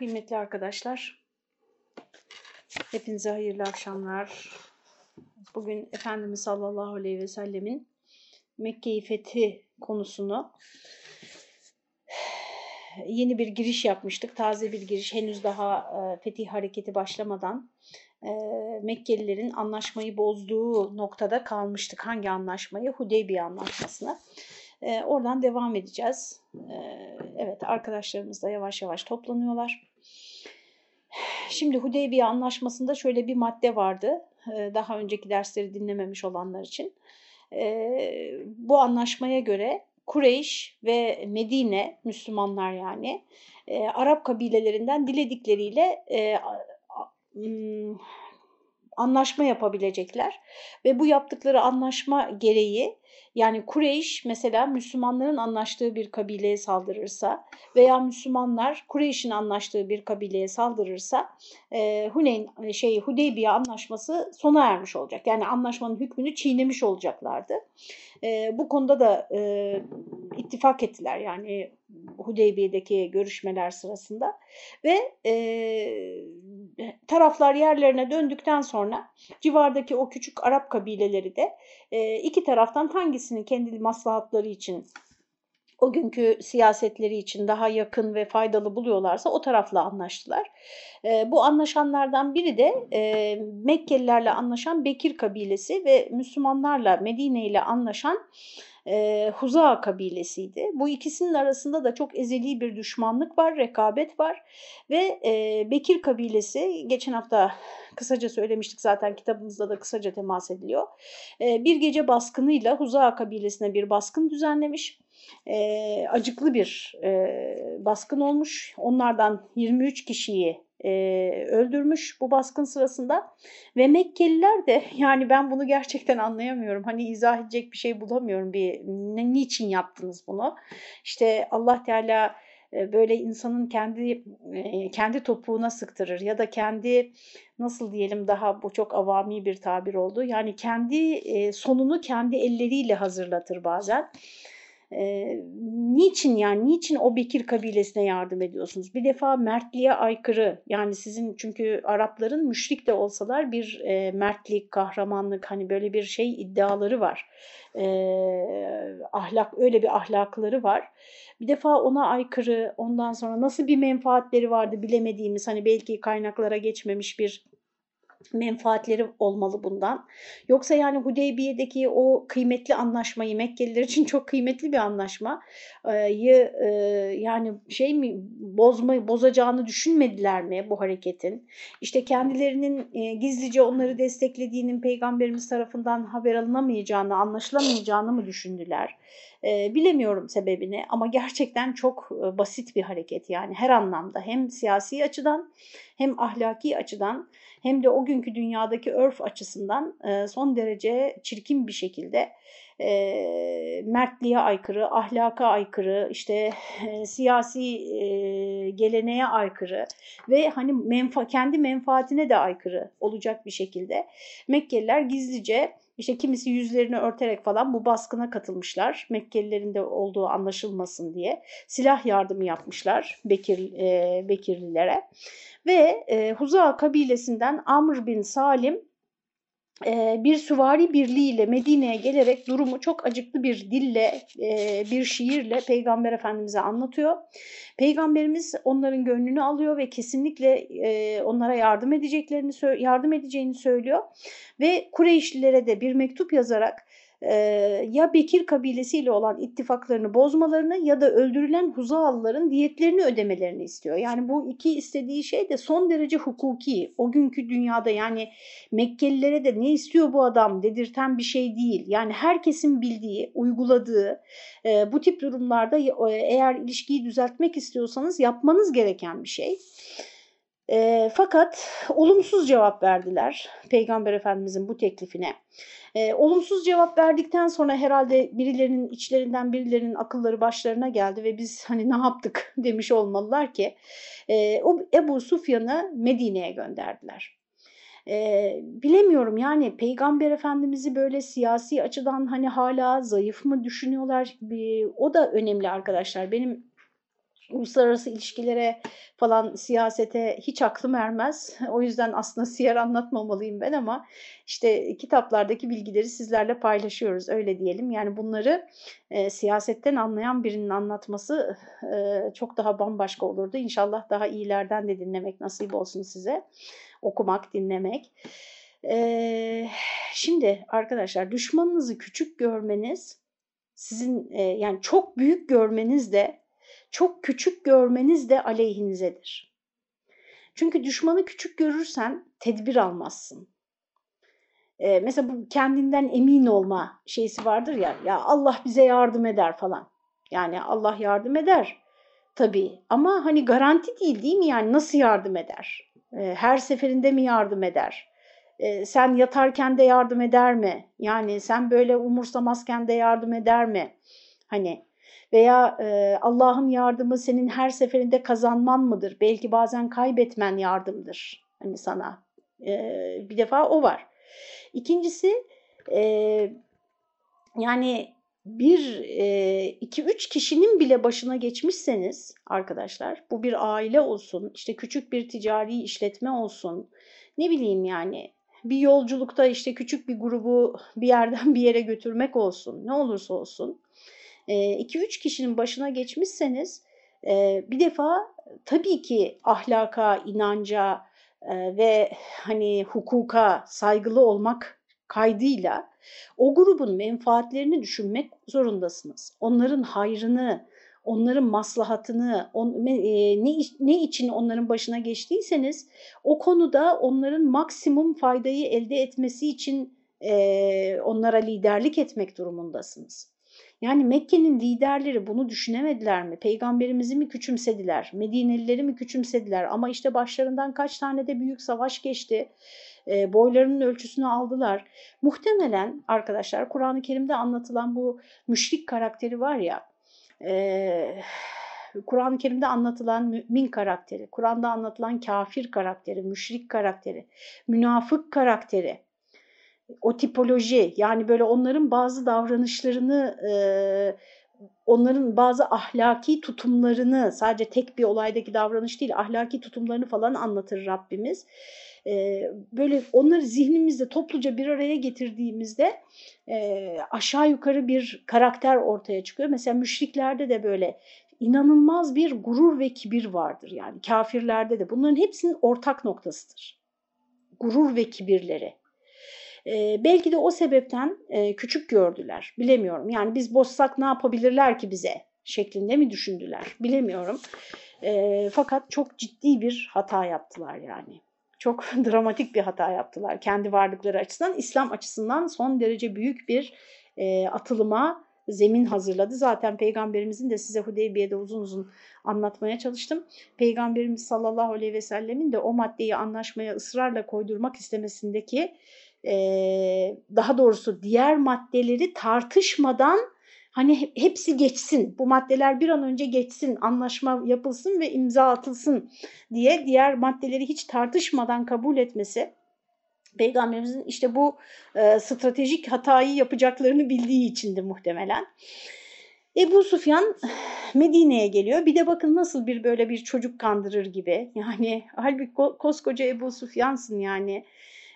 Kıymetli arkadaşlar, hepinize hayırlı akşamlar. Bugün Efendimiz sallallahu aleyhi ve sellemin Mekke-i Fethi konusunu yeni bir giriş yapmıştık. Taze bir giriş, henüz daha e, fetih hareketi başlamadan e, Mekkelilerin anlaşmayı bozduğu noktada kalmıştık. Hangi anlaşmayı? Hudeybiye anlaşmasını. E, oradan devam edeceğiz. Evet arkadaşlarımız da yavaş yavaş toplanıyorlar. Şimdi Hudeybiye Anlaşması'nda şöyle bir madde vardı. E, daha önceki dersleri dinlememiş olanlar için. E, bu anlaşmaya göre Kureyş ve Medine, Müslümanlar yani, e, Arap kabilelerinden diledikleriyle e, anlaşma yapabilecekler ve bu yaptıkları anlaşma gereği yani Kureyş mesela Müslümanların anlaştığı bir kabileye saldırırsa veya Müslümanlar Kureyş'in anlaştığı bir kabileye saldırırsa e, Huneyn şey Hudeybiye anlaşması sona ermiş olacak. Yani anlaşmanın hükmünü çiğnemiş olacaklardı. E, bu konuda da e, ittifak ettiler yani Hudeybiye'deki görüşmeler sırasında ve e, taraflar yerlerine döndükten sonra civardaki o küçük Arap kabileleri de e, iki taraftan hangisinin kendi maslahatları için o günkü siyasetleri için daha yakın ve faydalı buluyorlarsa o tarafla anlaştılar. E, bu anlaşanlardan biri de e, Mekkelilerle anlaşan Bekir kabilesi ve Müslümanlarla Medine ile anlaşan e, Huza kabilesiydi. Bu ikisinin arasında da çok ezeli bir düşmanlık var, rekabet var ve e, Bekir kabilesi geçen hafta kısaca söylemiştik zaten kitabımızda da kısaca temas ediliyor. E, bir gece baskınıyla Huza kabilesine bir baskın düzenlemiş. E, acıklı bir e, baskın olmuş. Onlardan 23 kişiyi e, öldürmüş bu baskın sırasında. Ve Mekkeliler de yani ben bunu gerçekten anlayamıyorum. Hani izah edecek bir şey bulamıyorum. Bir ne, niçin yaptınız bunu? İşte Allah Teala böyle insanın kendi kendi topuğuna sıktırır ya da kendi nasıl diyelim daha bu çok avami bir tabir oldu. Yani kendi sonunu kendi elleriyle hazırlatır bazen e, niçin yani niçin o Bekir kabilesine yardım ediyorsunuz? Bir defa mertliğe aykırı yani sizin çünkü Arapların müşrik de olsalar bir e, mertlik, kahramanlık hani böyle bir şey iddiaları var. E, ahlak öyle bir ahlakları var. Bir defa ona aykırı ondan sonra nasıl bir menfaatleri vardı bilemediğimiz hani belki kaynaklara geçmemiş bir menfaatleri olmalı bundan. Yoksa yani Hudeybiye'deki o kıymetli anlaşmayı Mekkeliler için çok kıymetli bir anlaşmayı e, yani şey mi bozma bozacağını düşünmediler mi bu hareketin? İşte kendilerinin e, gizlice onları desteklediğinin peygamberimiz tarafından haber alınamayacağını, anlaşılamayacağını mı düşündüler? E, bilemiyorum sebebini ama gerçekten çok basit bir hareket yani her anlamda hem siyasi açıdan hem ahlaki açıdan hem de o günkü dünyadaki örf açısından e, son derece çirkin bir şekilde e, mertliğe aykırı, ahlaka aykırı, işte e, siyasi e, geleneğe aykırı ve hani menfa kendi menfaatine de aykırı olacak bir şekilde Mekkeliler gizlice işte kimisi yüzlerini örterek falan bu baskına katılmışlar. Mekkelilerin de olduğu anlaşılmasın diye silah yardımı yapmışlar Bekir, e, Bekirlilere. Ve e, Huza kabilesinden Amr bin Salim bir süvari birliğiyle Medine'ye gelerek durumu çok acıklı bir dille, e, bir şiirle Peygamber Efendimiz'e anlatıyor. Peygamberimiz onların gönlünü alıyor ve kesinlikle e, onlara yardım edeceklerini yardım edeceğini söylüyor ve Kureyşlilere de bir mektup yazarak e, ya Bekir kabilesiyle olan ittifaklarını bozmalarını ya da öldürülen Huzalıların diyetlerini ödemelerini istiyor. Yani bu iki istediği şey de son derece hukuki. O günkü dünyada yani Mekkelilere de ne istiyor bu adam dedirten bir şey değil. Yani herkesin bildiği, uyguladığı e, bu tip durumlarda eğer ilişkiyi düzeltmek istiyorsanız yapmanız gereken bir şey. E, fakat olumsuz cevap verdiler Peygamber Efendimizin bu teklifine. E, olumsuz cevap verdikten sonra herhalde birilerinin içlerinden birilerinin akılları başlarına geldi ve biz hani ne yaptık demiş olmalılar ki e, o Ebu Sufyan'ı Medine'ye gönderdiler. E, bilemiyorum yani Peygamber Efendimiz'i böyle siyasi açıdan hani hala zayıf mı düşünüyorlar? E, o da önemli arkadaşlar. Benim uluslararası ilişkilere falan siyasete hiç aklım ermez. O yüzden aslında siyer anlatmamalıyım ben ama işte kitaplardaki bilgileri sizlerle paylaşıyoruz öyle diyelim. Yani bunları e, siyasetten anlayan birinin anlatması e, çok daha bambaşka olurdu. İnşallah daha iyilerden de dinlemek nasip olsun size. Okumak, dinlemek. E, şimdi arkadaşlar düşmanınızı küçük görmeniz sizin e, yani çok büyük görmeniz de çok küçük görmeniz de aleyhinizedir. Çünkü düşmanı küçük görürsen tedbir almazsın. Ee, mesela bu kendinden emin olma şeysi vardır ya, ya Allah bize yardım eder falan. Yani Allah yardım eder tabii ama hani garanti değil değil mi yani nasıl yardım eder? Ee, her seferinde mi yardım eder? Ee, sen yatarken de yardım eder mi? Yani sen böyle umursamazken de yardım eder mi? Hani veya e, Allah'ın yardımı senin her seferinde kazanman mıdır? Belki bazen kaybetmen yardımdır hani sana. E, bir defa o var. İkincisi e, yani bir, e, iki, üç kişinin bile başına geçmişseniz arkadaşlar, bu bir aile olsun, işte küçük bir ticari işletme olsun, ne bileyim yani bir yolculukta işte küçük bir grubu bir yerden bir yere götürmek olsun, ne olursa olsun, 2-3 kişinin başına geçmişseniz bir defa tabii ki ahlaka, inanca ve hani hukuka saygılı olmak kaydıyla o grubun menfaatlerini düşünmek zorundasınız. Onların hayrını, onların maslahatını, on, e, ne, ne için onların başına geçtiyseniz o konuda onların maksimum faydayı elde etmesi için e, onlara liderlik etmek durumundasınız. Yani Mekke'nin liderleri bunu düşünemediler mi? Peygamberimizi mi küçümsediler? Medinelileri mi küçümsediler? Ama işte başlarından kaç tane de büyük savaş geçti. E, boylarının ölçüsünü aldılar. Muhtemelen arkadaşlar Kur'an-ı Kerim'de anlatılan bu müşrik karakteri var ya, e, Kur'an-ı Kerim'de anlatılan mümin karakteri, Kur'an'da anlatılan kafir karakteri, müşrik karakteri, münafık karakteri, o tipoloji yani böyle onların bazı davranışlarını e, onların bazı ahlaki tutumlarını sadece tek bir olaydaki davranış değil ahlaki tutumlarını falan anlatır Rabbimiz. E, böyle onları zihnimizde topluca bir araya getirdiğimizde e, aşağı yukarı bir karakter ortaya çıkıyor. Mesela müşriklerde de böyle inanılmaz bir gurur ve kibir vardır yani kafirlerde de bunların hepsinin ortak noktasıdır. Gurur ve kibirleri. E, belki de o sebepten e, küçük gördüler. Bilemiyorum. Yani biz bozsak ne yapabilirler ki bize şeklinde mi düşündüler? Bilemiyorum. E, fakat çok ciddi bir hata yaptılar yani. Çok dramatik bir hata yaptılar kendi varlıkları açısından. İslam açısından son derece büyük bir e, atılıma zemin hazırladı. Zaten peygamberimizin de size Hudeybiye'de uzun uzun anlatmaya çalıştım. Peygamberimiz sallallahu aleyhi ve sellemin de o maddeyi anlaşmaya ısrarla koydurmak istemesindeki daha doğrusu diğer maddeleri tartışmadan hani hepsi geçsin, bu maddeler bir an önce geçsin, anlaşma yapılsın ve imza atılsın diye diğer maddeleri hiç tartışmadan kabul etmesi, Peygamberimizin işte bu e, stratejik hatayı yapacaklarını bildiği içindi muhtemelen. Ebu Sufyan Medine'ye geliyor. Bir de bakın nasıl bir böyle bir çocuk kandırır gibi. Yani halbuki koskoca Ebu Sufyan'sın yani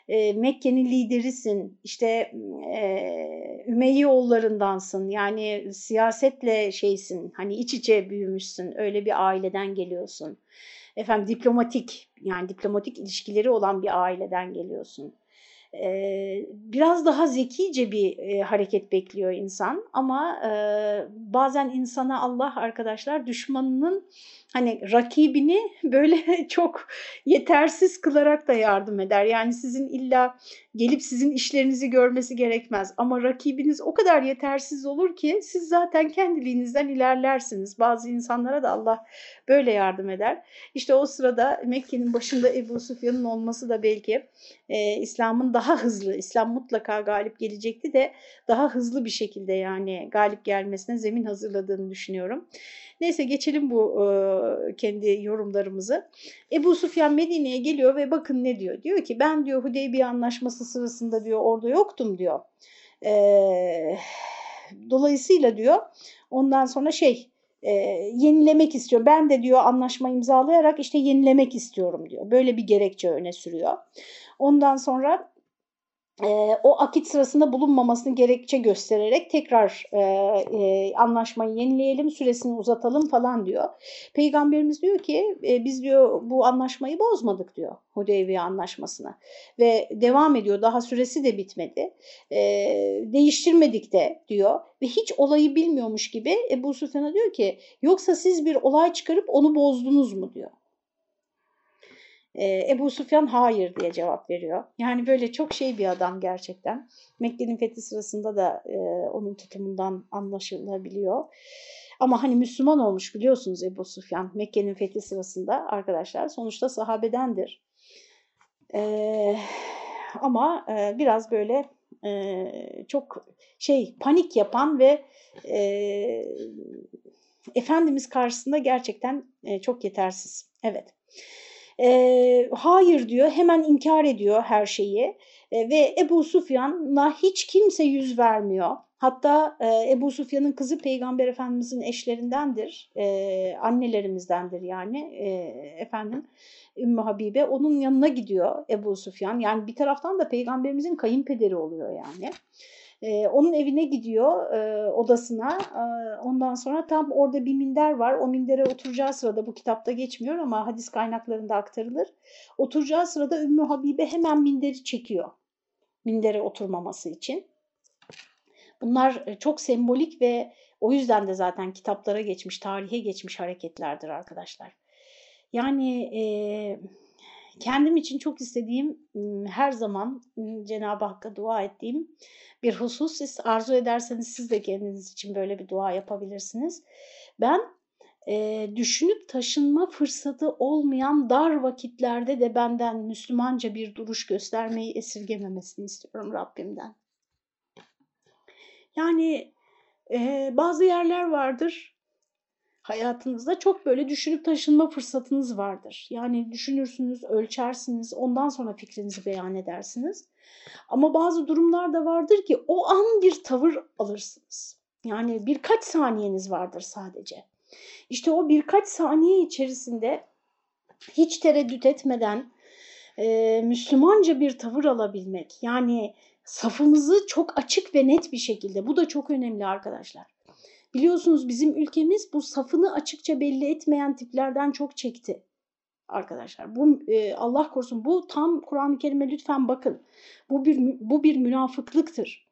e, Mekke'nin liderisin, işte e, Ümeyyoğullarındansın, yani siyasetle şeysin, hani iç içe büyümüşsün, öyle bir aileden geliyorsun. Efendim diplomatik, yani diplomatik ilişkileri olan bir aileden geliyorsun. Ee, biraz daha zekice bir e, hareket bekliyor insan ama e, bazen insana Allah arkadaşlar düşmanının hani rakibini böyle çok yetersiz kılarak da yardım eder. Yani sizin illa gelip sizin işlerinizi görmesi gerekmez ama rakibiniz o kadar yetersiz olur ki siz zaten kendiliğinizden ilerlersiniz. Bazı insanlara da Allah böyle yardım eder. İşte o sırada Mekke'nin başında Ebu Sufyan'ın olması da belki e, İslam'ın daha hızlı, İslam mutlaka galip gelecekti de daha hızlı bir şekilde yani galip gelmesine zemin hazırladığını düşünüyorum. Neyse geçelim bu e, kendi yorumlarımızı. Ebu Sufyan Medine'ye geliyor ve bakın ne diyor. Diyor ki ben diyor Hudeybiye anlaşması sırasında diyor orada yoktum diyor. E, dolayısıyla diyor ondan sonra şey e, yenilemek istiyor. Ben de diyor anlaşma imzalayarak işte yenilemek istiyorum diyor. Böyle bir gerekçe öne sürüyor. Ondan sonra e, o akit sırasında bulunmamasını gerekçe göstererek tekrar e, e, anlaşmayı yenileyelim, süresini uzatalım falan diyor. Peygamberimiz diyor ki e, biz diyor bu anlaşmayı bozmadık diyor Hudeybiye anlaşmasını ve devam ediyor daha süresi de bitmedi değiştirmedik de diyor ve hiç olayı bilmiyormuş gibi Ebu Süfyan'a diyor ki yoksa siz bir olay çıkarıp onu bozdunuz mu diyor. Ebu Sufyan hayır diye cevap veriyor. Yani böyle çok şey bir adam gerçekten. Mekke'nin fethi sırasında da onun tutumundan anlaşılabiliyor. Ama hani Müslüman olmuş biliyorsunuz Ebu Sufyan Mekke'nin fethi sırasında arkadaşlar. Sonuçta sahabedendir. Ama biraz böyle çok şey panik yapan ve Efendimiz karşısında gerçekten çok yetersiz. Evet. E, hayır diyor, hemen inkar ediyor her şeyi e, ve Ebu Sufyan'la hiç kimse yüz vermiyor. Hatta e, Ebu Sufyan'ın kızı Peygamber Efendimiz'in eşlerindendir, e, annelerimizdendir yani e, efendim Ümmü Habibe. Onun yanına gidiyor Ebu Sufyan. Yani bir taraftan da Peygamberimizin kayınpederi oluyor yani. Ee, onun evine gidiyor e, odasına. E, ondan sonra tam orada bir minder var. O mindere oturacağı sırada bu kitapta geçmiyor ama hadis kaynaklarında aktarılır. Oturacağı sırada Ümmü Habibe hemen minderi çekiyor. Mindere oturmaması için. Bunlar çok sembolik ve o yüzden de zaten kitaplara geçmiş, tarihe geçmiş hareketlerdir arkadaşlar. Yani e, kendim için çok istediğim her zaman Cenab-ı Hakk'a dua ettiğim bir husus. Siz arzu ederseniz siz de kendiniz için böyle bir dua yapabilirsiniz. Ben e, düşünüp taşınma fırsatı olmayan dar vakitlerde de benden Müslümanca bir duruş göstermeyi esirgememesini istiyorum Rabbimden. Yani e, bazı yerler vardır hayatınızda çok böyle düşünüp taşınma fırsatınız vardır. Yani düşünürsünüz, ölçersiniz, ondan sonra fikrinizi beyan edersiniz. Ama bazı durumlar da vardır ki o an bir tavır alırsınız. Yani birkaç saniyeniz vardır sadece. İşte o birkaç saniye içerisinde hiç tereddüt etmeden e, Müslümanca bir tavır alabilmek. Yani safımızı çok açık ve net bir şekilde. Bu da çok önemli arkadaşlar. Biliyorsunuz bizim ülkemiz bu safını açıkça belli etmeyen tiplerden çok çekti arkadaşlar. Bu e, Allah korusun bu tam Kur'an-ı Kerim'e lütfen bakın. Bu bir bu bir münafıklıktır.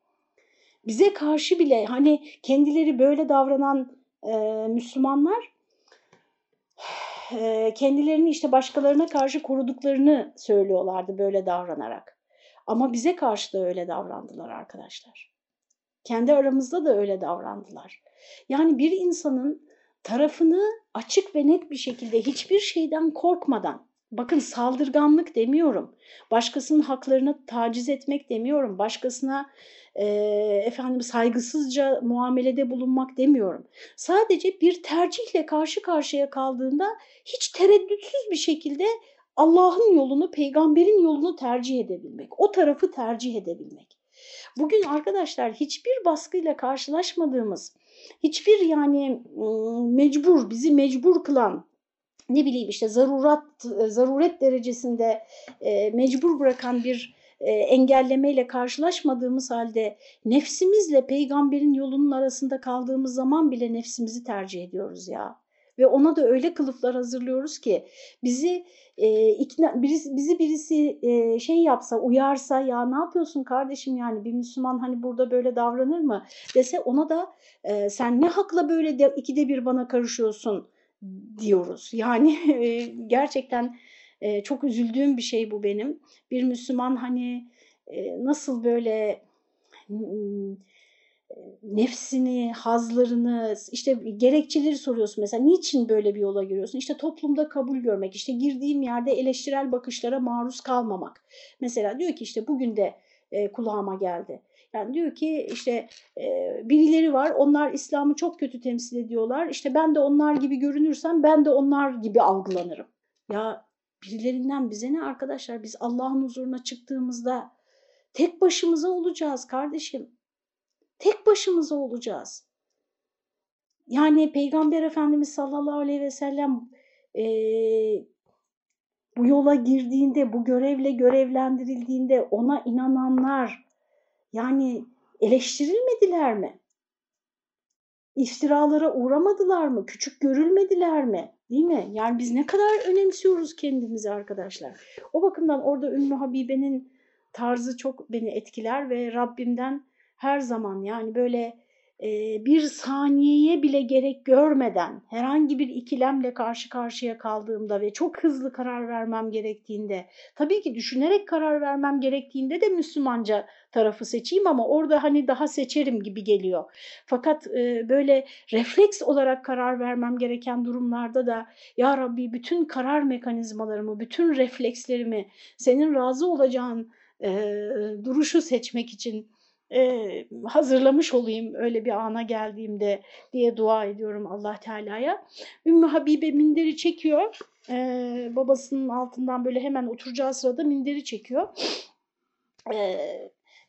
Bize karşı bile hani kendileri böyle davranan e, Müslümanlar e, kendilerini işte başkalarına karşı koruduklarını söylüyorlardı böyle davranarak. Ama bize karşı da öyle davrandılar arkadaşlar. Kendi aramızda da öyle davrandılar. Yani bir insanın tarafını açık ve net bir şekilde hiçbir şeyden korkmadan, bakın saldırganlık demiyorum, başkasının haklarını taciz etmek demiyorum, başkasına e, efendim saygısızca muamelede bulunmak demiyorum. Sadece bir tercihle karşı karşıya kaldığında hiç tereddütsüz bir şekilde Allah'ın yolunu, peygamberin yolunu tercih edebilmek, o tarafı tercih edebilmek. Bugün arkadaşlar hiçbir baskıyla karşılaşmadığımız, hiçbir yani mecbur, bizi mecbur kılan, ne bileyim işte zarurat, zaruret derecesinde mecbur bırakan bir engellemeyle karşılaşmadığımız halde nefsimizle peygamberin yolunun arasında kaldığımız zaman bile nefsimizi tercih ediyoruz ya ve ona da öyle kılıflar hazırlıyoruz ki bizi e, ikna birisi, bizi birisi e, şey yapsa uyarsa ya ne yapıyorsun kardeşim yani bir Müslüman hani burada böyle davranır mı dese ona da e, sen ne hakla böyle de, ikide bir bana karışıyorsun diyoruz. Yani e, gerçekten e, çok üzüldüğüm bir şey bu benim. Bir Müslüman hani e, nasıl böyle nefsini, hazlarını, işte gerekçeleri soruyorsun mesela niçin böyle bir yola giriyorsun? İşte toplumda kabul görmek, işte girdiğim yerde eleştirel bakışlara maruz kalmamak. Mesela diyor ki işte bugün de e, kulağıma geldi. Yani diyor ki işte e, birileri var onlar İslam'ı çok kötü temsil ediyorlar. İşte ben de onlar gibi görünürsem ben de onlar gibi algılanırım. Ya birilerinden bize ne arkadaşlar biz Allah'ın huzuruna çıktığımızda tek başımıza olacağız kardeşim. Tek başımıza olacağız. yani Peygamber Efendimiz sallallahu aleyhi ve sellem e, bu yola girdiğinde, bu görevle görevlendirildiğinde ona inananlar yani eleştirilmediler mi? İftiralara uğramadılar mı? Küçük görülmediler mi? Değil mi? Yani biz ne kadar önemsiyoruz kendimizi arkadaşlar. O bakımdan orada Ümmü Habibe'nin tarzı çok beni etkiler ve Rabbimden her zaman yani böyle bir saniyeye bile gerek görmeden herhangi bir ikilemle karşı karşıya kaldığımda ve çok hızlı karar vermem gerektiğinde tabii ki düşünerek karar vermem gerektiğinde de Müslümanca tarafı seçeyim ama orada hani daha seçerim gibi geliyor. Fakat böyle refleks olarak karar vermem gereken durumlarda da ya Rabbi bütün karar mekanizmalarımı, bütün reflekslerimi senin razı olacağın duruşu seçmek için e, hazırlamış olayım öyle bir ana geldiğimde diye dua ediyorum Allah Teala'ya. Ümmü Habibe minderi çekiyor. E, babasının altından böyle hemen oturacağı sırada minderi çekiyor. E,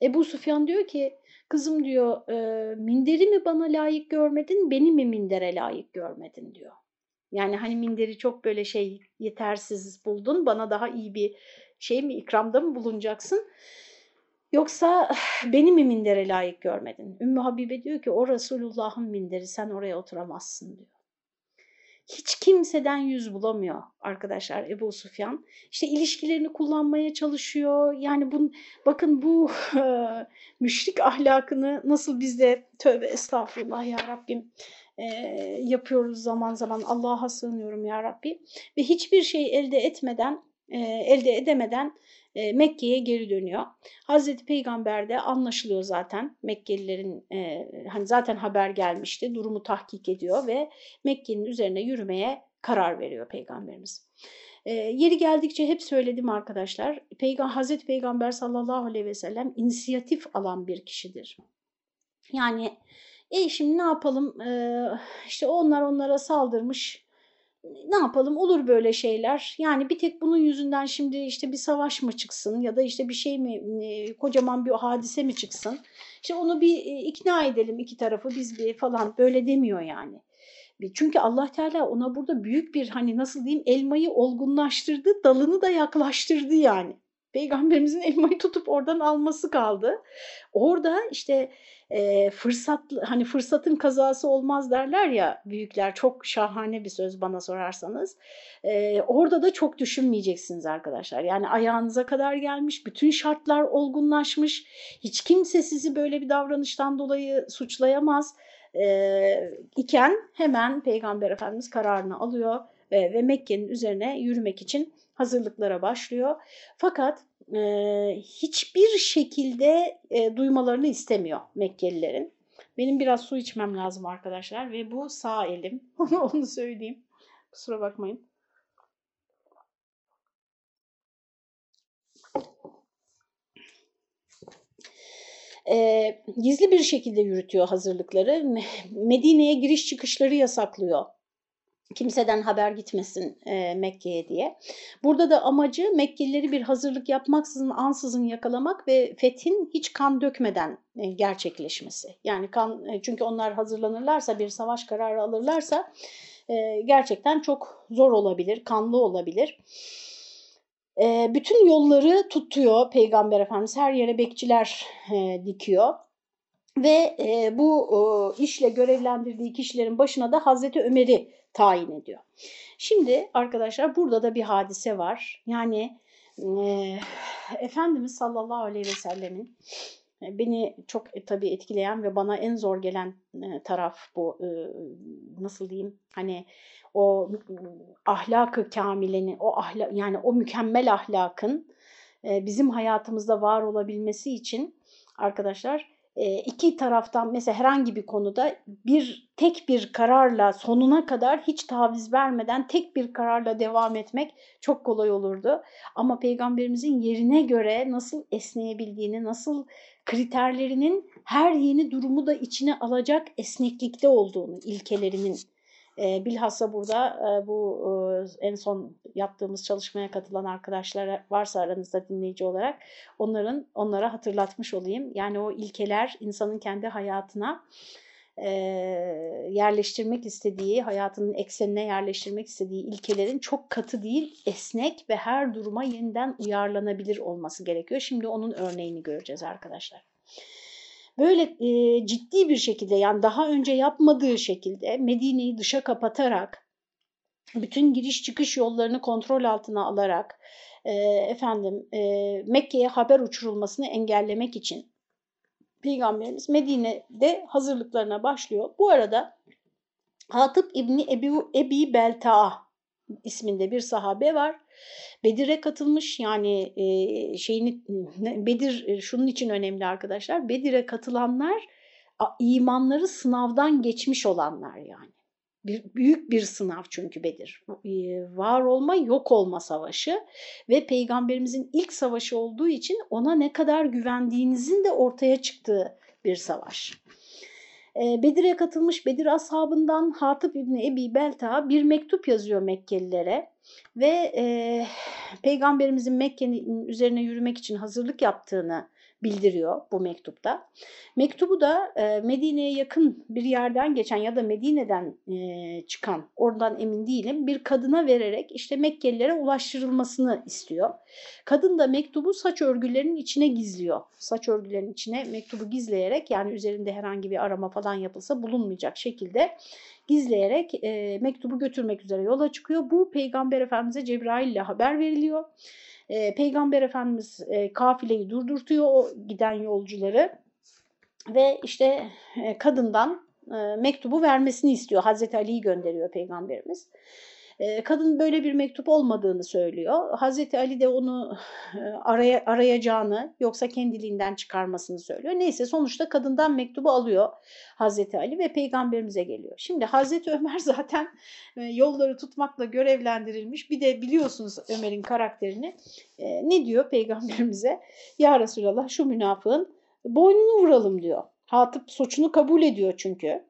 Ebu Sufyan diyor ki kızım diyor e, minderi mi bana layık görmedin beni mi mindere layık görmedin diyor. Yani hani minderi çok böyle şey yetersiz buldun bana daha iyi bir şey mi ikramda mı bulunacaksın? Yoksa beni mi mindere layık görmedin? Ümmü Habibe diyor ki o Resulullah'ın minderi sen oraya oturamazsın diyor. Hiç kimseden yüz bulamıyor arkadaşlar Ebu Sufyan. İşte ilişkilerini kullanmaya çalışıyor. Yani bu, bakın bu müşrik ahlakını nasıl biz de tövbe estağfurullah ya Rabbim e, yapıyoruz zaman zaman. Allah'a sığınıyorum ya Rabbi. Ve hiçbir şey elde etmeden, e, elde edemeden e, Mekke'ye geri dönüyor. Hazreti Peygamber de anlaşılıyor zaten Mekkelilerin e, hani zaten haber gelmişti durumu tahkik ediyor ve Mekke'nin üzerine yürümeye karar veriyor Peygamberimiz. E, yeri geldikçe hep söyledim arkadaşlar Peygam Hazreti Peygamber sallallahu aleyhi ve sellem inisiyatif alan bir kişidir. Yani e şimdi ne yapalım e, işte onlar onlara saldırmış ne yapalım olur böyle şeyler. Yani bir tek bunun yüzünden şimdi işte bir savaş mı çıksın ya da işte bir şey mi kocaman bir hadise mi çıksın. İşte onu bir ikna edelim iki tarafı biz bir falan böyle demiyor yani. Çünkü Allah Teala ona burada büyük bir hani nasıl diyeyim elmayı olgunlaştırdı, dalını da yaklaştırdı yani. Peygamberimizin elmayı tutup oradan alması kaldı. Orada işte e, fırsat hani fırsatın kazası olmaz derler ya büyükler çok şahane bir söz bana sorarsanız. E, orada da çok düşünmeyeceksiniz arkadaşlar. Yani ayağınıza kadar gelmiş, bütün şartlar olgunlaşmış. Hiç kimse sizi böyle bir davranıştan dolayı suçlayamaz. E, iken hemen Peygamber Efendimiz kararını alıyor ve Mekke'nin üzerine yürümek için hazırlıklara başlıyor. Fakat e, hiçbir şekilde e, duymalarını istemiyor Mekkelilerin. Benim biraz su içmem lazım arkadaşlar ve bu sağ elim. Onu söyleyeyim. Kusura bakmayın. E, gizli bir şekilde yürütüyor hazırlıkları. Medine'ye giriş çıkışları yasaklıyor kimseden haber gitmesin e, Mekke'ye diye. Burada da amacı Mekkelileri bir hazırlık yapmaksızın ansızın yakalamak ve fethin hiç kan dökmeden e, gerçekleşmesi. Yani kan e, çünkü onlar hazırlanırlarsa bir savaş kararı alırlarsa e, gerçekten çok zor olabilir, kanlı olabilir. E, bütün yolları tutuyor Peygamber Efendimiz her yere bekçiler e, dikiyor. Ve e, bu e, işle görevlendirdiği kişilerin başına da Hazreti Ömer'i tayin ediyor. Şimdi arkadaşlar burada da bir hadise var. Yani e, Efendimiz sallallahu aleyhi ve sellemin e, beni çok e, tabii etkileyen ve bana en zor gelen e, taraf bu e, nasıl diyeyim hani o ahlakı kamileni o ahlak yani o mükemmel ahlakın e, bizim hayatımızda var olabilmesi için arkadaşlar iki taraftan mesela herhangi bir konuda bir tek bir kararla sonuna kadar hiç taviz vermeden tek bir kararla devam etmek çok kolay olurdu. Ama peygamberimizin yerine göre nasıl esneyebildiğini, nasıl kriterlerinin her yeni durumu da içine alacak esneklikte olduğunu, ilkelerinin e, bilhassa burada e, bu e, en son yaptığımız çalışmaya katılan arkadaşlar varsa aranızda dinleyici olarak onların onlara hatırlatmış olayım. Yani o ilkeler insanın kendi hayatına e, yerleştirmek istediği, hayatının eksenine yerleştirmek istediği ilkelerin çok katı değil, esnek ve her duruma yeniden uyarlanabilir olması gerekiyor. Şimdi onun örneğini göreceğiz arkadaşlar. Böyle e, ciddi bir şekilde yani daha önce yapmadığı şekilde Medine'yi dışa kapatarak bütün giriş çıkış yollarını kontrol altına alarak e, efendim e, Mekke'ye haber uçurulmasını engellemek için Peygamberimiz Medine'de hazırlıklarına başlıyor. Bu arada Hatip İbni Ebi, Ebi Belta'a isminde bir sahabe var. Bedir'e katılmış yani e, şeyini Bedir e, şunun için önemli arkadaşlar. Bedir'e katılanlar imanları sınavdan geçmiş olanlar yani. Bir, büyük bir sınav çünkü Bedir. Var olma yok olma savaşı ve peygamberimizin ilk savaşı olduğu için ona ne kadar güvendiğinizin de ortaya çıktığı bir savaş. Bedir'e katılmış Bedir ashabından Hatip İbni Ebi Belta bir mektup yazıyor Mekkelilere ve e, peygamberimizin Mekke'nin üzerine yürümek için hazırlık yaptığını bildiriyor bu mektupta. Mektubu da e, Medine'ye yakın bir yerden geçen ya da Medine'den e, çıkan, oradan emin değilim, bir kadına vererek işte Mekkelilere ulaştırılmasını istiyor. Kadın da mektubu saç örgülerinin içine gizliyor. Saç örgülerinin içine mektubu gizleyerek yani üzerinde herhangi bir arama falan yapılsa bulunmayacak şekilde gizleyerek e, mektubu götürmek üzere yola çıkıyor. Bu Peygamber Efendimiz'e Cebrail ile haber veriliyor. E, Peygamber Efendimiz e, kafileyi durdurtuyor o giden yolcuları ve işte e, kadından e, mektubu vermesini istiyor. Hazreti Ali'yi gönderiyor Peygamberimiz. Kadın böyle bir mektup olmadığını söylüyor. Hazreti Ali de onu araya, arayacağını yoksa kendiliğinden çıkarmasını söylüyor. Neyse sonuçta kadından mektubu alıyor Hazreti Ali ve peygamberimize geliyor. Şimdi Hazreti Ömer zaten yolları tutmakla görevlendirilmiş. Bir de biliyorsunuz Ömer'in karakterini. Ne diyor peygamberimize? Ya Resulallah şu münafığın boynunu vuralım diyor. Hatip suçunu kabul ediyor çünkü.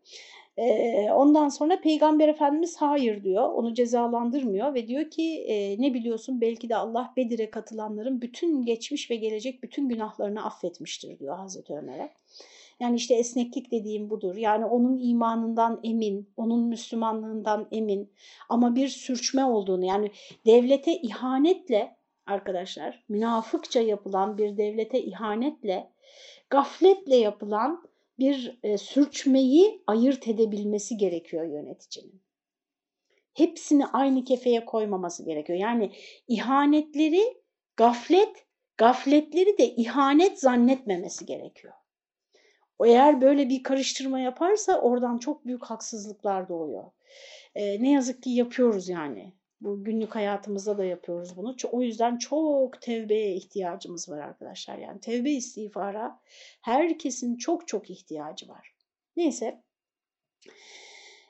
Ondan sonra Peygamber Efendimiz hayır diyor, onu cezalandırmıyor ve diyor ki ne biliyorsun belki de Allah Bedir'e katılanların bütün geçmiş ve gelecek bütün günahlarını affetmiştir diyor Hazreti Ömer'e. Yani işte esneklik dediğim budur. Yani onun imanından emin, onun Müslümanlığından emin ama bir sürçme olduğunu yani devlete ihanetle arkadaşlar münafıkça yapılan bir devlete ihanetle, gafletle yapılan bir e, sürçmeyi ayırt edebilmesi gerekiyor yöneticinin. Hepsini aynı kefeye koymaması gerekiyor. Yani ihanetleri gaflet, gafletleri de ihanet zannetmemesi gerekiyor. Eğer böyle bir karıştırma yaparsa oradan çok büyük haksızlıklar doğuyor. E, ne yazık ki yapıyoruz yani. Bu günlük hayatımızda da yapıyoruz bunu. O yüzden çok tevbeye ihtiyacımız var arkadaşlar. Yani tevbe istiğfara herkesin çok çok ihtiyacı var. Neyse.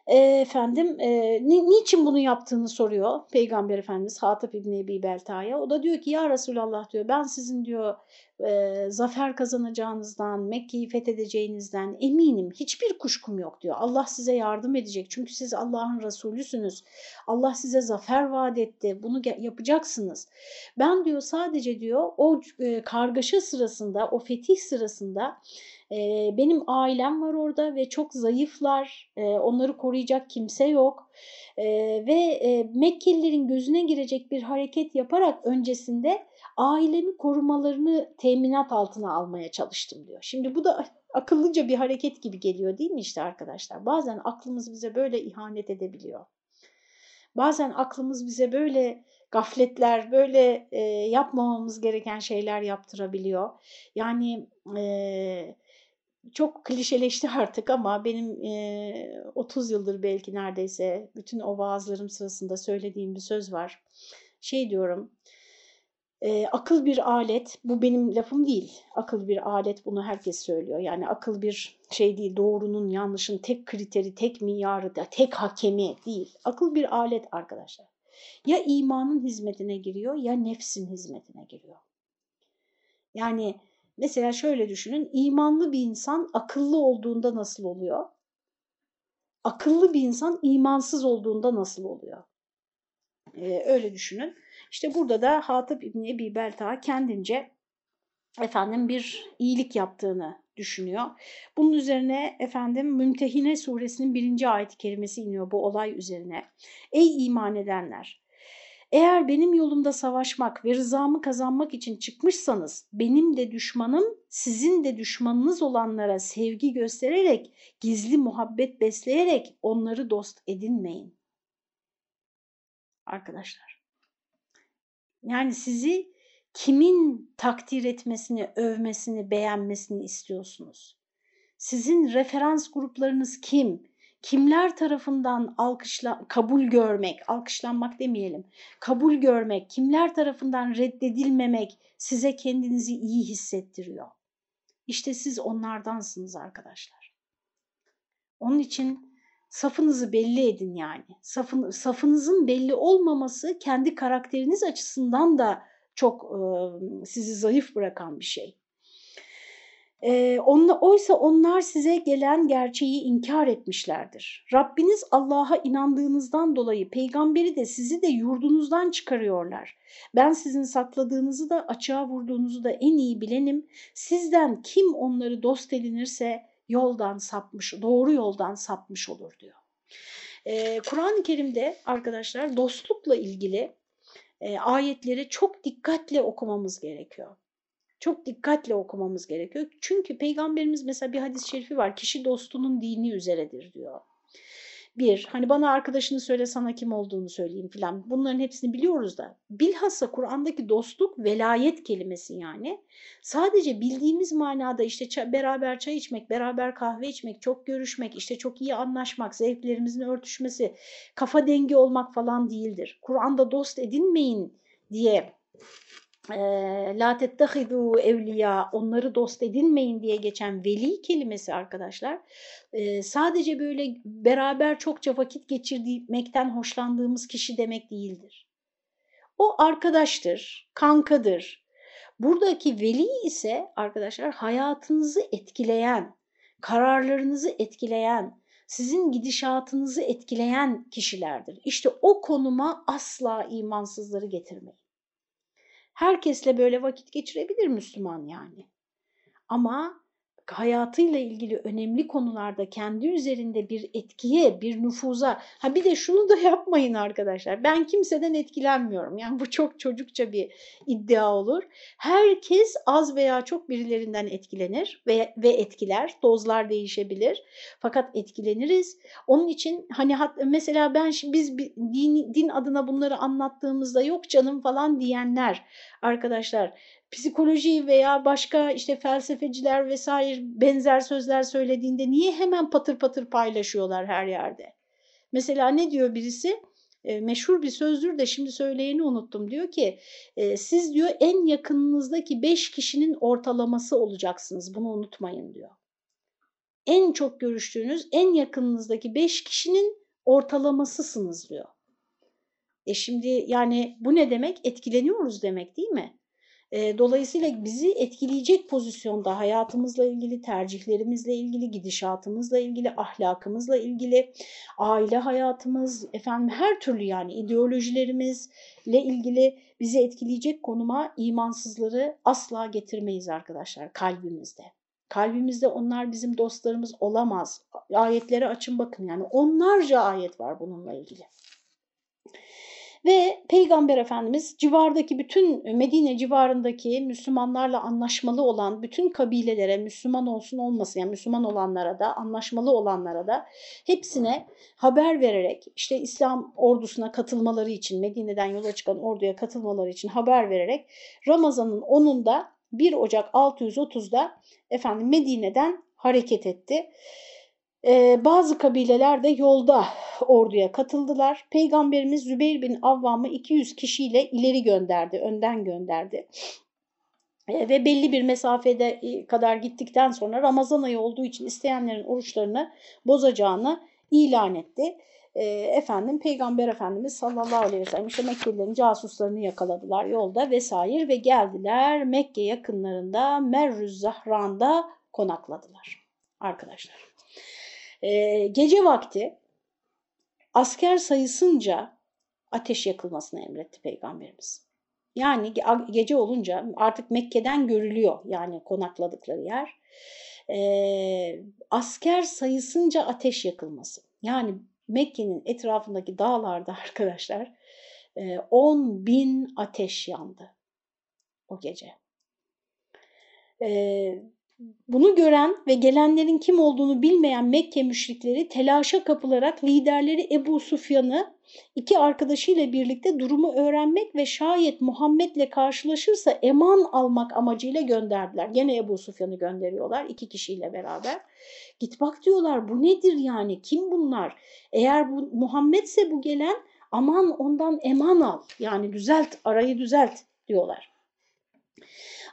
E, efendim e, ni, niçin bunu yaptığını soruyor Peygamber Efendimiz Hatip İbni Ebi Belta'ya. O da diyor ki ya Resulallah diyor ben sizin diyor e, zafer kazanacağınızdan, Mekke'yi fethedeceğinizden eminim. Hiçbir kuşkum yok diyor. Allah size yardım edecek. Çünkü siz Allah'ın Resulüsünüz. Allah size zafer vaat etti. Bunu yapacaksınız. Ben diyor sadece diyor o e, kargaşa sırasında, o fetih sırasında e, benim ailem var orada ve çok zayıflar. E, onları koruyacak kimse yok. E, ve e, Mekkelilerin gözüne girecek bir hareket yaparak öncesinde ailemi korumalarını teminat altına almaya çalıştım diyor. Şimdi bu da akıllıca bir hareket gibi geliyor değil mi işte arkadaşlar? Bazen aklımız bize böyle ihanet edebiliyor. Bazen aklımız bize böyle gafletler, böyle e, yapmamamız gereken şeyler yaptırabiliyor. Yani e, çok klişeleşti artık ama benim e, 30 yıldır belki neredeyse bütün o vaazlarım sırasında söylediğim bir söz var. Şey diyorum, e, akıl bir alet, bu benim lafım değil. Akıl bir alet, bunu herkes söylüyor. Yani akıl bir şey değil, doğrunun, yanlışın tek kriteri, tek miyarı, tek hakemi değil. Akıl bir alet arkadaşlar. Ya imanın hizmetine giriyor ya nefsin hizmetine giriyor. Yani mesela şöyle düşünün, imanlı bir insan akıllı olduğunda nasıl oluyor? Akıllı bir insan imansız olduğunda nasıl oluyor? Ee, öyle düşünün. İşte burada da Hatip İbni Ebi Belta kendince efendim bir iyilik yaptığını düşünüyor. Bunun üzerine efendim Mümtehine suresinin birinci ayet kelimesi iniyor bu olay üzerine. Ey iman edenler! Eğer benim yolumda savaşmak ve rızamı kazanmak için çıkmışsanız benim de düşmanım sizin de düşmanınız olanlara sevgi göstererek, gizli muhabbet besleyerek onları dost edinmeyin. Arkadaşlar yani sizi kimin takdir etmesini, övmesini, beğenmesini istiyorsunuz? Sizin referans gruplarınız kim? Kimler tarafından alkışla, kabul görmek, alkışlanmak demeyelim, kabul görmek, kimler tarafından reddedilmemek size kendinizi iyi hissettiriyor? İşte siz onlardansınız arkadaşlar. Onun için safınızı belli edin yani. Safın, safınızın belli olmaması kendi karakteriniz açısından da çok e, sizi zayıf bırakan bir şey. E, onla, oysa onlar size gelen gerçeği inkar etmişlerdir. Rabbiniz Allah'a inandığınızdan dolayı peygamberi de sizi de yurdunuzdan çıkarıyorlar. Ben sizin sakladığınızı da açığa vurduğunuzu da en iyi bilenim. Sizden kim onları dost edinirse yoldan sapmış, doğru yoldan sapmış olur diyor. Ee, Kur'an-ı Kerim'de arkadaşlar dostlukla ilgili e, ayetleri çok dikkatle okumamız gerekiyor. Çok dikkatle okumamız gerekiyor. Çünkü peygamberimiz mesela bir hadis-i şerifi var. Kişi dostunun dini üzeredir diyor. Bir, hani bana arkadaşını söyle sana kim olduğunu söyleyeyim filan. Bunların hepsini biliyoruz da. Bilhassa Kur'an'daki dostluk velayet kelimesi yani. Sadece bildiğimiz manada işte beraber çay içmek, beraber kahve içmek, çok görüşmek, işte çok iyi anlaşmak, zevklerimizin örtüşmesi, kafa dengi olmak falan değildir. Kur'an'da dost edinmeyin diye la tettehidu evliya onları dost edinmeyin diye geçen veli kelimesi arkadaşlar sadece böyle beraber çokça vakit geçirmekten hoşlandığımız kişi demek değildir. O arkadaştır, kankadır. Buradaki veli ise arkadaşlar hayatınızı etkileyen, kararlarınızı etkileyen, sizin gidişatınızı etkileyen kişilerdir. İşte o konuma asla imansızları getirmeyin. Herkesle böyle vakit geçirebilir Müslüman yani. Ama hayatıyla ilgili önemli konularda kendi üzerinde bir etkiye, bir nüfuza. Ha bir de şunu da yapmayın arkadaşlar. Ben kimseden etkilenmiyorum. Yani bu çok çocukça bir iddia olur. Herkes az veya çok birilerinden etkilenir ve ve etkiler. Dozlar değişebilir. Fakat etkileniriz. Onun için hani mesela ben biz din, din adına bunları anlattığımızda yok canım falan diyenler arkadaşlar psikoloji veya başka işte felsefeciler vesaire benzer sözler söylediğinde niye hemen patır patır paylaşıyorlar her yerde? Mesela ne diyor birisi? E, meşhur bir sözdür de şimdi söyleyeni unuttum. Diyor ki e, siz diyor en yakınınızdaki beş kişinin ortalaması olacaksınız. Bunu unutmayın diyor. En çok görüştüğünüz en yakınınızdaki beş kişinin ortalamasısınız diyor. E şimdi yani bu ne demek? Etkileniyoruz demek değil mi? Dolayısıyla bizi etkileyecek pozisyonda hayatımızla ilgili, tercihlerimizle ilgili, gidişatımızla ilgili, ahlakımızla ilgili, aile hayatımız, efendim her türlü yani ideolojilerimizle ilgili bizi etkileyecek konuma imansızları asla getirmeyiz arkadaşlar kalbimizde. Kalbimizde onlar bizim dostlarımız olamaz. Ayetleri açın bakın yani onlarca ayet var bununla ilgili. Ve Peygamber Efendimiz civardaki bütün Medine civarındaki Müslümanlarla anlaşmalı olan bütün kabilelere Müslüman olsun olmasın yani Müslüman olanlara da anlaşmalı olanlara da hepsine haber vererek işte İslam ordusuna katılmaları için Medine'den yola çıkan orduya katılmaları için haber vererek Ramazan'ın 10'unda 1 Ocak 630'da efendim Medine'den hareket etti. Ee, bazı kabileler de yolda orduya katıldılar. Peygamberimiz Zübeyir bin Avvam'ı 200 kişiyle ileri gönderdi, önden gönderdi. Ee, ve belli bir mesafede e, kadar gittikten sonra Ramazan ayı olduğu için isteyenlerin oruçlarını bozacağını ilan etti. E, efendim Peygamber Efendimiz sallallahu aleyhi ve sellem işte Mekkelilerin casuslarını yakaladılar yolda vesaire ve geldiler Mekke yakınlarında Merrüz Zahran'da konakladılar arkadaşlar. E, gece vakti asker sayısınca ateş yakılmasını emretti Peygamberimiz. Yani gece olunca artık Mekke'den görülüyor yani konakladıkları yer. e, asker sayısınca ateş yakılması. Yani Mekke'nin etrafındaki dağlarda arkadaşlar 10 bin ateş yandı o gece. Bunu gören ve gelenlerin kim olduğunu bilmeyen Mekke müşrikleri telaşa kapılarak liderleri Ebu Sufyan'ı iki arkadaşıyla birlikte durumu öğrenmek ve şayet Muhammed'le karşılaşırsa eman almak amacıyla gönderdiler. Gene Ebu Sufyan'ı gönderiyorlar iki kişiyle beraber. Git bak diyorlar bu nedir yani kim bunlar? Eğer bu Muhammedse bu gelen aman ondan eman al yani düzelt arayı düzelt diyorlar.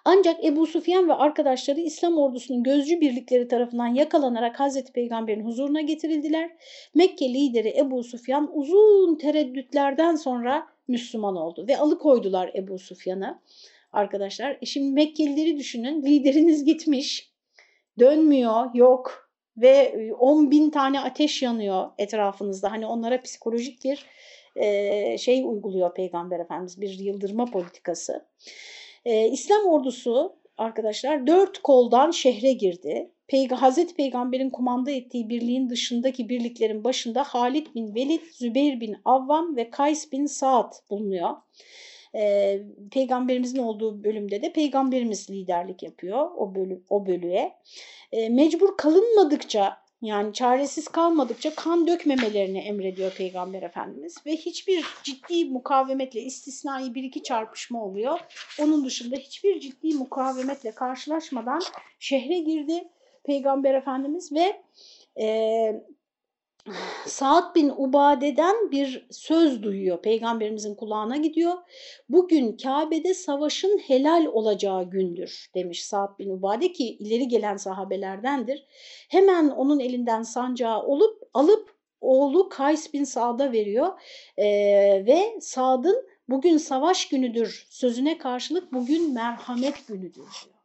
Ancak Ebu Sufyan ve arkadaşları İslam ordusunun gözcü birlikleri tarafından yakalanarak Hazreti Peygamber'in huzuruna getirildiler. Mekke lideri Ebu Sufyan uzun tereddütlerden sonra Müslüman oldu ve alıkoydular Ebu Sufyan'ı. Arkadaşlar e şimdi Mekkelileri düşünün lideriniz gitmiş dönmüyor yok ve 10 bin tane ateş yanıyor etrafınızda hani onlara psikolojik bir e, şey uyguluyor Peygamber Efendimiz bir yıldırma politikası. E, İslam ordusu arkadaşlar dört koldan şehre girdi. Peyg Hazreti Peygamber'in kumanda ettiği birliğin dışındaki birliklerin başında Halid bin Velid, Zübeyir bin Avvam ve Kays bin Saad bulunuyor. E, Peygamberimizin olduğu bölümde de Peygamberimiz liderlik yapıyor o, bölü, o bölüye. E, mecbur kalınmadıkça yani çaresiz kalmadıkça kan dökmemelerini emrediyor Peygamber Efendimiz ve hiçbir ciddi mukavemetle istisnai bir iki çarpışma oluyor. Onun dışında hiçbir ciddi mukavemetle karşılaşmadan şehre girdi Peygamber Efendimiz ve e, Saad bin Ubade'den bir söz duyuyor. Peygamberimizin kulağına gidiyor. Bugün Kabe'de savaşın helal olacağı gündür demiş Saad bin Ubade ki ileri gelen sahabelerdendir. Hemen onun elinden sancağı olup alıp oğlu Kays bin Saad'a veriyor ee, ve Saad'ın bugün savaş günüdür sözüne karşılık bugün merhamet günüdür diyor.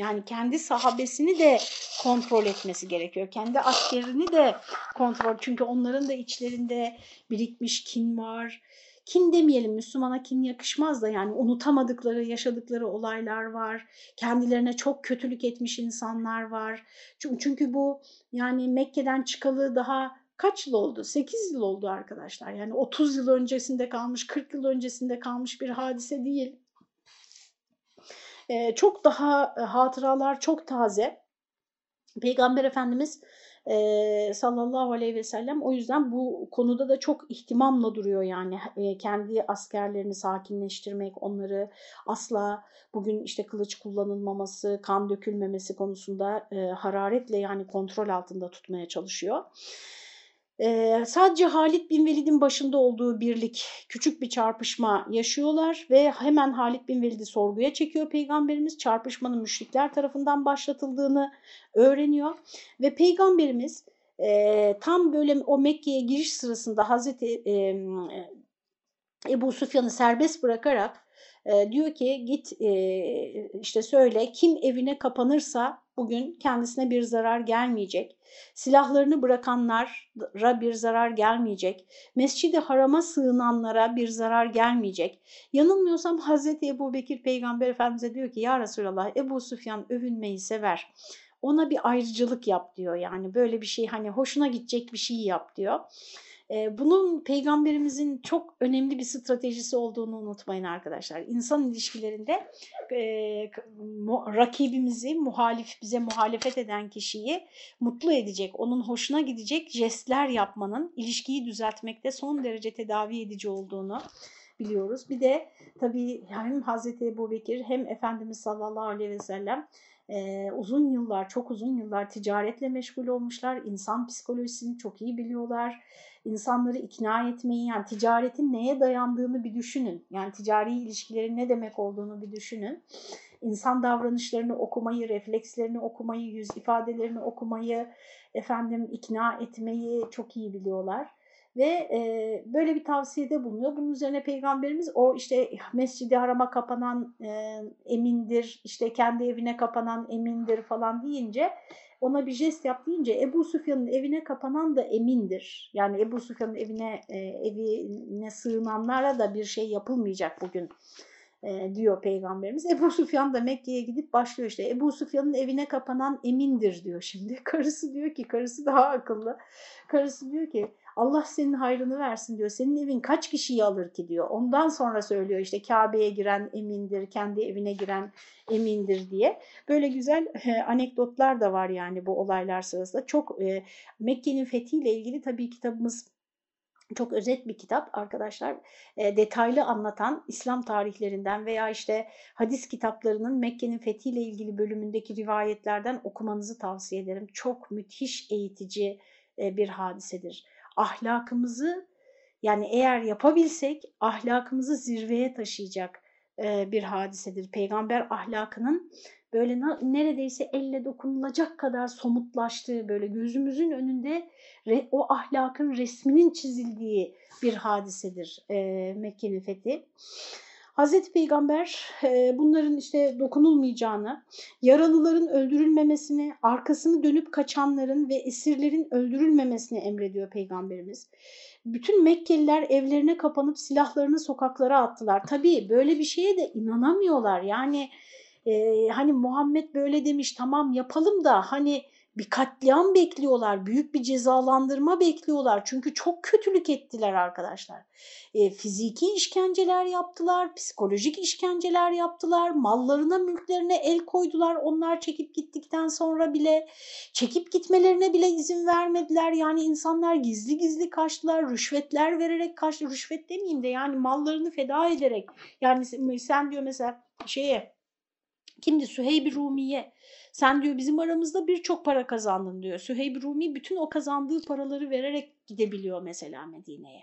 Yani kendi sahabesini de kontrol etmesi gerekiyor. Kendi askerini de kontrol. Çünkü onların da içlerinde birikmiş kin var. Kin demeyelim Müslümana kin yakışmaz da yani unutamadıkları, yaşadıkları olaylar var. Kendilerine çok kötülük etmiş insanlar var. Çünkü, bu yani Mekke'den çıkalı daha kaç yıl oldu? 8 yıl oldu arkadaşlar. Yani 30 yıl öncesinde kalmış, 40 yıl öncesinde kalmış bir hadise değil. Ee, çok daha e, hatıralar çok taze. Peygamber Efendimiz e, sallallahu aleyhi ve sellem o yüzden bu konuda da çok ihtimamla duruyor yani e, kendi askerlerini sakinleştirmek, onları asla bugün işte kılıç kullanılmaması, kan dökülmemesi konusunda e, hararetle yani kontrol altında tutmaya çalışıyor. Sadece Halit bin Velid'in başında olduğu birlik küçük bir çarpışma yaşıyorlar ve hemen Halit bin Velid'i sorguya çekiyor Peygamberimiz. Çarpışmanın müşrikler tarafından başlatıldığını öğreniyor ve Peygamberimiz e, tam böyle o Mekke'ye giriş sırasında Hazreti e, Ebu Sufyan'ı serbest bırakarak e, diyor ki git e, işte söyle kim evine kapanırsa bugün kendisine bir zarar gelmeyecek. Silahlarını bırakanlara bir zarar gelmeyecek. Mescid-i Haram'a sığınanlara bir zarar gelmeyecek. Yanılmıyorsam Hazreti Ebu Bekir Peygamber Efendimiz'e diyor ki ya Resulallah Ebu Süfyan övünmeyi sever. Ona bir ayrıcalık yap diyor yani böyle bir şey hani hoşuna gidecek bir şey yap diyor. Bunun peygamberimizin çok önemli bir stratejisi olduğunu unutmayın arkadaşlar. İnsan ilişkilerinde e, rakibimizi, muhalif bize muhalefet eden kişiyi mutlu edecek, onun hoşuna gidecek jestler yapmanın ilişkiyi düzeltmekte son derece tedavi edici olduğunu biliyoruz. Bir de tabii hem Hazreti Ebu Bekir hem Efendimiz sallallahu aleyhi ve sellem e, uzun yıllar, çok uzun yıllar ticaretle meşgul olmuşlar. İnsan psikolojisini çok iyi biliyorlar insanları ikna etmeyi yani ticaretin neye dayandığını bir düşünün. Yani ticari ilişkilerin ne demek olduğunu bir düşünün. İnsan davranışlarını okumayı, reflekslerini okumayı, yüz ifadelerini okumayı, efendim ikna etmeyi çok iyi biliyorlar. Ve e, böyle bir tavsiyede bulunuyor. Bunun üzerine Peygamberimiz o işte mescidi harama kapanan e, emindir, işte kendi evine kapanan emindir falan deyince ona bir jest yap deyince Ebu Süfyan'ın evine kapanan da emindir. Yani Ebu Süfyan'ın evine e, evine sığınanlara da bir şey yapılmayacak bugün e, diyor peygamberimiz. Ebu Sufyan da Mekke'ye gidip başlıyor işte. Ebu Sufyan'ın evine kapanan emindir diyor şimdi. Karısı diyor ki, karısı daha akıllı. Karısı diyor ki Allah senin hayrını versin diyor. Senin evin kaç kişiyi alır ki diyor. Ondan sonra söylüyor işte Kabe'ye giren emindir, kendi evine giren emindir diye. Böyle güzel e, anekdotlar da var yani bu olaylar sırasında. Çok e, Mekke'nin fethiyle ilgili tabii kitabımız çok özet bir kitap arkadaşlar. E, detaylı anlatan İslam tarihlerinden veya işte hadis kitaplarının Mekke'nin fethiyle ilgili bölümündeki rivayetlerden okumanızı tavsiye ederim. Çok müthiş eğitici e, bir hadisedir. Ahlakımızı yani eğer yapabilsek ahlakımızı zirveye taşıyacak e, bir hadisedir. Peygamber ahlakının böyle neredeyse elle dokunulacak kadar somutlaştığı böyle gözümüzün önünde o ahlakın resminin çizildiği bir hadisedir e, Mekke'nin fethi. Hazreti Peygamber e, bunların işte dokunulmayacağını, yaralıların öldürülmemesini, arkasını dönüp kaçanların ve esirlerin öldürülmemesini emrediyor Peygamberimiz. Bütün Mekkeliler evlerine kapanıp silahlarını sokaklara attılar. Tabii böyle bir şeye de inanamıyorlar. Yani e, hani Muhammed böyle demiş tamam yapalım da hani bir katliam bekliyorlar, büyük bir cezalandırma bekliyorlar. Çünkü çok kötülük ettiler arkadaşlar. E, fiziki işkenceler yaptılar, psikolojik işkenceler yaptılar, mallarına, mülklerine el koydular. Onlar çekip gittikten sonra bile çekip gitmelerine bile izin vermediler. Yani insanlar gizli gizli kaçtılar, rüşvetler vererek kaçtı. Rüşvet demeyeyim de yani mallarını feda ederek. Yani sen diyor mesela şeye kimdi Süheyb Rumiye sen diyor bizim aramızda birçok para kazandın diyor. Süheyb Rumi bütün o kazandığı paraları vererek gidebiliyor mesela Medine'ye.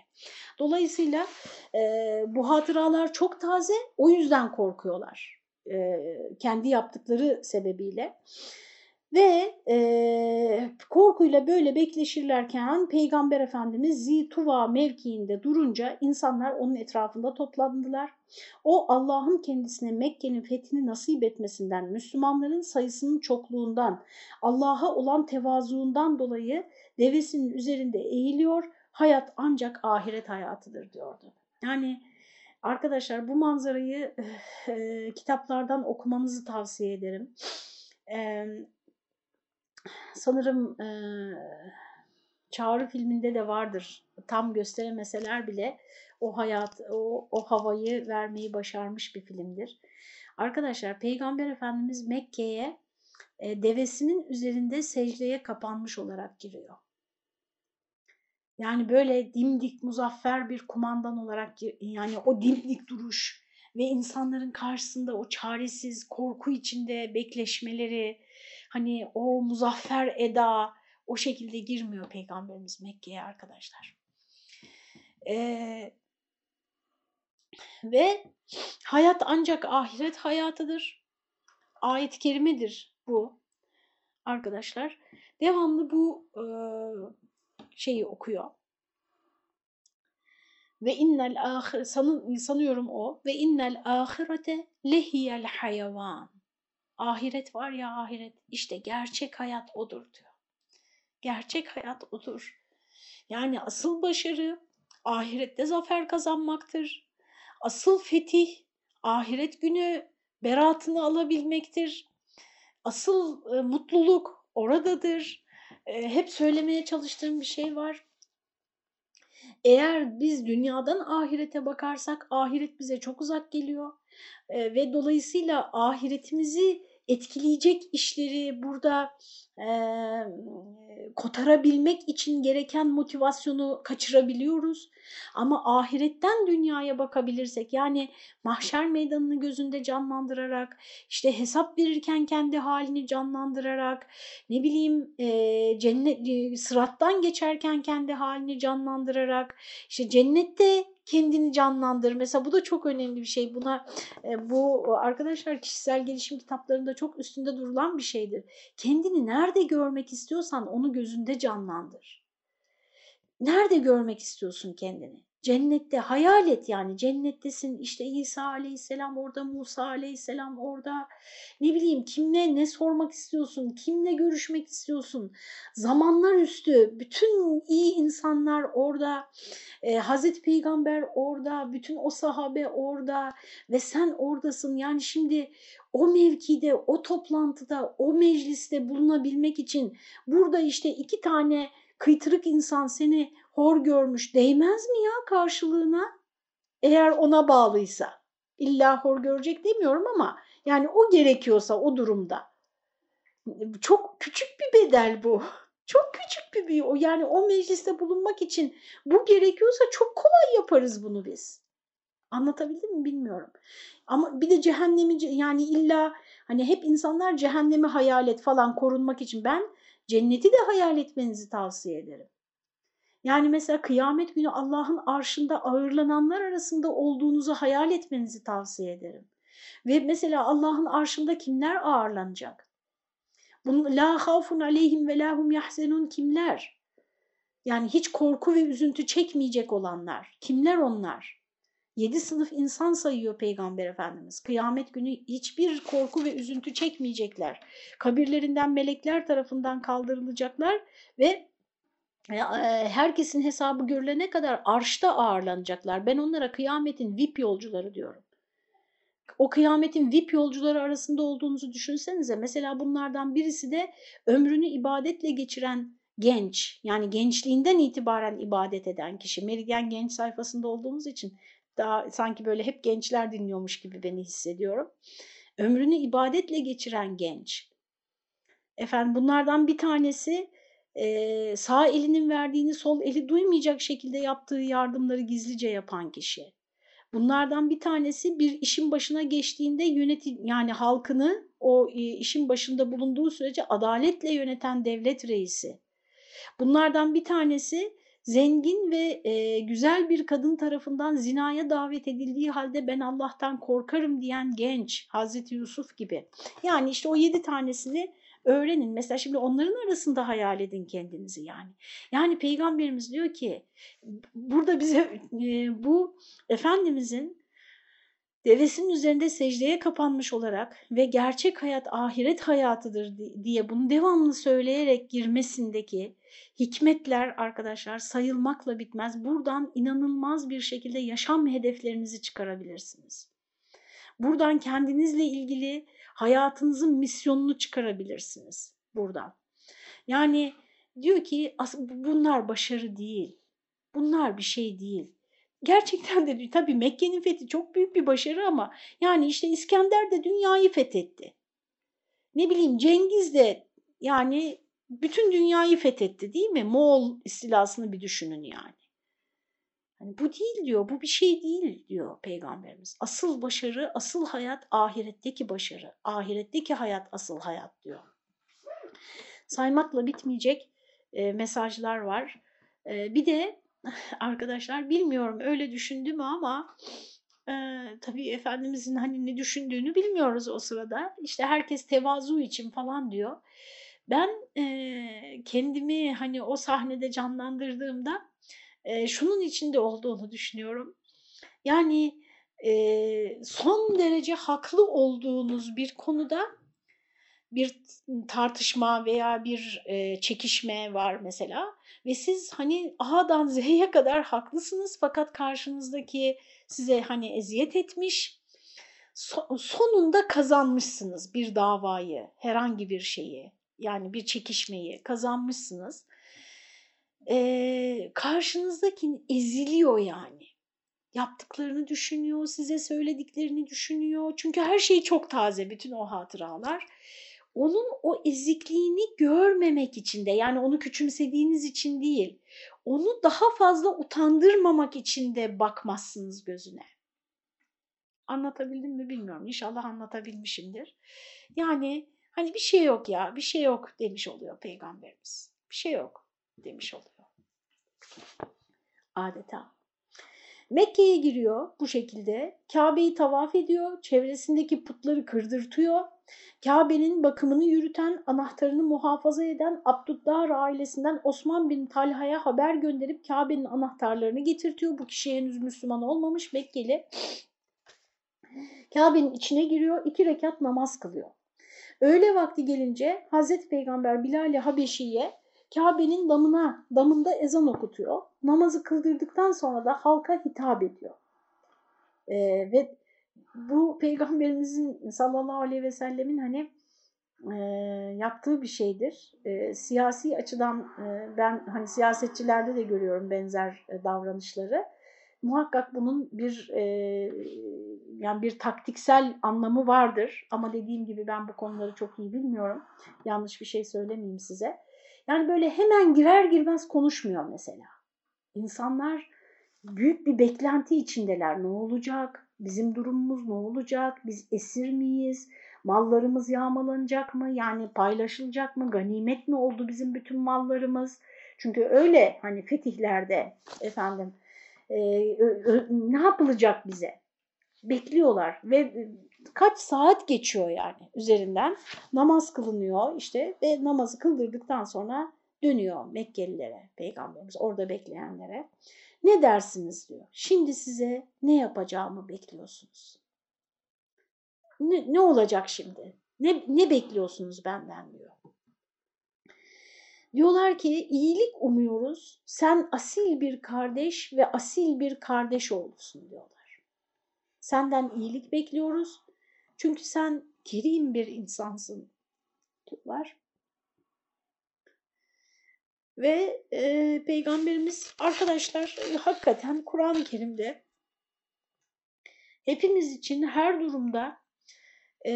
Dolayısıyla e, bu hatıralar çok taze o yüzden korkuyorlar. E, kendi yaptıkları sebebiyle. Ve e, korkuyla böyle bekleşirlerken Peygamber Efendimiz Zituva mevkiinde durunca insanlar onun etrafında toplandılar. O Allah'ın kendisine Mekke'nin fethini nasip etmesinden, Müslümanların sayısının çokluğundan, Allah'a olan tevazuundan dolayı devesinin üzerinde eğiliyor, hayat ancak ahiret hayatıdır diyordu. Yani arkadaşlar bu manzarayı e, kitaplardan okumanızı tavsiye ederim. E, sanırım e, Çağrı filminde de vardır. Tam gösteremeseler bile o hayat, o, o havayı vermeyi başarmış bir filmdir. Arkadaşlar Peygamber Efendimiz Mekke'ye e, devesinin üzerinde secdeye kapanmış olarak giriyor. Yani böyle dimdik muzaffer bir kumandan olarak yani o dimdik duruş ve insanların karşısında o çaresiz korku içinde bekleşmeleri, hani o muzaffer eda o şekilde girmiyor Peygamberimiz Mekke'ye arkadaşlar. Ee, ve hayat ancak ahiret hayatıdır. Ayet-i kerimedir bu arkadaşlar. Devamlı bu e, şeyi okuyor. Ve innel ahir sanıyorum o ve innel ahirete lehiyel hayvan. Ahiret var ya ahiret işte gerçek hayat odur diyor. Gerçek hayat odur. Yani asıl başarı ahirette zafer kazanmaktır. Asıl fetih ahiret günü beratını alabilmektir. Asıl e, mutluluk oradadır. E, hep söylemeye çalıştığım bir şey var. Eğer biz dünyadan ahirete bakarsak ahiret bize çok uzak geliyor. E, ve dolayısıyla ahiretimizi etkileyecek işleri burada e, kotarabilmek için gereken motivasyonu kaçırabiliyoruz. Ama ahiretten dünyaya bakabilirsek yani mahşer meydanını gözünde canlandırarak işte hesap verirken kendi halini canlandırarak ne bileyim e, cennet sırattan geçerken kendi halini canlandırarak işte cennette kendini canlandır. Mesela bu da çok önemli bir şey. Buna e, bu arkadaşlar kişisel gelişim kitaplarında çok üstünde durulan bir şeydir. Kendini nerede görmek istiyorsan onu gözünde canlandır. Nerede görmek istiyorsun kendini? Cennette hayal et yani. Cennettesin işte İsa aleyhisselam orada Musa aleyhisselam orada ne bileyim kimle ne sormak istiyorsun kimle görüşmek istiyorsun? Zamanlar üstü bütün iyi insanlar orada e, Hazreti Peygamber orada bütün o sahabe orada ve sen oradasın. Yani şimdi o mevkide o toplantıda o mecliste bulunabilmek için burada işte iki tane kıytırık insan seni hor görmüş değmez mi ya karşılığına? Eğer ona bağlıysa. İlla hor görecek demiyorum ama yani o gerekiyorsa o durumda. Çok küçük bir bedel bu. Çok küçük bir o yani o mecliste bulunmak için bu gerekiyorsa çok kolay yaparız bunu biz. Anlatabildim mi bilmiyorum. Ama bir de cehennemi yani illa hani hep insanlar cehennemi hayal et falan korunmak için ben cenneti de hayal etmenizi tavsiye ederim. Yani mesela kıyamet günü Allah'ın arşında ağırlananlar arasında olduğunuzu hayal etmenizi tavsiye ederim. Ve mesela Allah'ın arşında kimler ağırlanacak? Bunun la havfun aleyhim ve lahum yahzenun kimler? Yani hiç korku ve üzüntü çekmeyecek olanlar. Kimler onlar? Yedi sınıf insan sayıyor Peygamber Efendimiz. Kıyamet günü hiçbir korku ve üzüntü çekmeyecekler. Kabirlerinden melekler tarafından kaldırılacaklar ve herkesin hesabı görülene kadar arşta ağırlanacaklar. Ben onlara kıyametin VIP yolcuları diyorum. O kıyametin VIP yolcuları arasında olduğunuzu düşünsenize. Mesela bunlardan birisi de ömrünü ibadetle geçiren genç. Yani gençliğinden itibaren ibadet eden kişi. Meridyen Genç sayfasında olduğumuz için daha sanki böyle hep gençler dinliyormuş gibi beni hissediyorum. Ömrünü ibadetle geçiren genç. Efendim bunlardan bir tanesi e, sağ elinin verdiğini sol eli duymayacak şekilde yaptığı yardımları gizlice yapan kişi. Bunlardan bir tanesi bir işin başına geçtiğinde yönetim yani halkını o işin başında bulunduğu sürece adaletle yöneten devlet reisi. Bunlardan bir tanesi zengin ve e, güzel bir kadın tarafından zinaya davet edildiği halde ben Allah'tan korkarım diyen genç Hazreti Yusuf gibi. Yani işte o yedi tanesini öğrenin. Mesela şimdi onların arasında hayal edin kendinizi yani. Yani peygamberimiz diyor ki burada bize e, bu Efendimizin devesinin üzerinde secdeye kapanmış olarak ve gerçek hayat ahiret hayatıdır diye bunu devamlı söyleyerek girmesindeki hikmetler arkadaşlar sayılmakla bitmez. Buradan inanılmaz bir şekilde yaşam hedeflerinizi çıkarabilirsiniz. Buradan kendinizle ilgili hayatınızın misyonunu çıkarabilirsiniz buradan. Yani diyor ki bunlar başarı değil. Bunlar bir şey değil. Gerçekten de tabii Mekke'nin fethi çok büyük bir başarı ama yani işte İskender de dünyayı fethetti. Ne bileyim Cengiz de yani bütün dünyayı fethetti değil mi? Moğol istilasını bir düşünün yani. Hani bu değil diyor, bu bir şey değil diyor Peygamberimiz. Asıl başarı, asıl hayat ahiretteki başarı. Ahiretteki hayat asıl hayat diyor. Saymakla bitmeyecek e, mesajlar var. E, bir de arkadaşlar bilmiyorum öyle düşündüm ama e, tabii Efendimizin hani ne düşündüğünü bilmiyoruz o sırada. İşte herkes tevazu için falan diyor. Ben e, kendimi hani o sahnede canlandırdığımda e, şunun içinde olduğunu düşünüyorum. Yani e, son derece haklı olduğunuz bir konuda bir tartışma veya bir e, çekişme var mesela ve siz hani A'dan Z'ye kadar haklısınız fakat karşınızdaki size hani eziyet etmiş so sonunda kazanmışsınız bir davayı herhangi bir şeyi yani bir çekişmeyi kazanmışsınız e, karşınızdaki eziliyor yani. Yaptıklarını düşünüyor, size söylediklerini düşünüyor. Çünkü her şey çok taze, bütün o hatıralar. Onun o ezikliğini görmemek için de yani onu küçümsediğiniz için değil, onu daha fazla utandırmamak için de bakmazsınız gözüne. Anlatabildim mi bilmiyorum. İnşallah anlatabilmişimdir. Yani hani bir şey yok ya, bir şey yok demiş oluyor peygamberimiz. Bir şey yok demiş oluyor adeta. Mekke'ye giriyor bu şekilde. Kabe'yi tavaf ediyor. Çevresindeki putları kırdırtıyor. Kabe'nin bakımını yürüten, anahtarını muhafaza eden Abdüddar ailesinden Osman bin Talha'ya haber gönderip Kabe'nin anahtarlarını getirtiyor. Bu kişi henüz Müslüman olmamış Mekkeli. Kabe'nin içine giriyor, iki rekat namaz kılıyor. Öğle vakti gelince Hazreti Peygamber Bilal-i Habeşi'ye Kabe'nin damına, damında ezan okutuyor. Namazı kıldırdıktan sonra da halka hitap ediyor. Ee, ve bu peygamberimizin sallallahu aleyhi ve sellemin hani e, yaptığı bir şeydir. E, siyasi açıdan e, ben hani siyasetçilerde de görüyorum benzer e, davranışları. Muhakkak bunun bir e, yani bir taktiksel anlamı vardır ama dediğim gibi ben bu konuları çok iyi bilmiyorum. Yanlış bir şey söylemeyeyim size. Yani böyle hemen girer girmez konuşmuyor mesela. İnsanlar büyük bir beklenti içindeler. Ne olacak? Bizim durumumuz ne olacak? Biz esir miyiz? Mallarımız yağmalanacak mı? Yani paylaşılacak mı? Ganimet mi oldu bizim bütün mallarımız? Çünkü öyle hani fetihlerde efendim e, ne yapılacak bize? Bekliyorlar ve kaç saat geçiyor yani üzerinden namaz kılınıyor işte ve namazı kıldırdıktan sonra dönüyor Mekkelilere, peygamberimiz orada bekleyenlere. Ne dersiniz diyor. Şimdi size ne yapacağımı bekliyorsunuz. Ne, ne olacak şimdi? Ne, ne bekliyorsunuz benden diyor. Diyorlar ki iyilik umuyoruz. Sen asil bir kardeş ve asil bir kardeş oğlusun diyorlar. Senden iyilik bekliyoruz. Çünkü sen kerim bir insansın diyorlar. Ve e, Peygamberimiz arkadaşlar e, hakikaten Kur'an-ı Kerim'de hepimiz için her durumda e,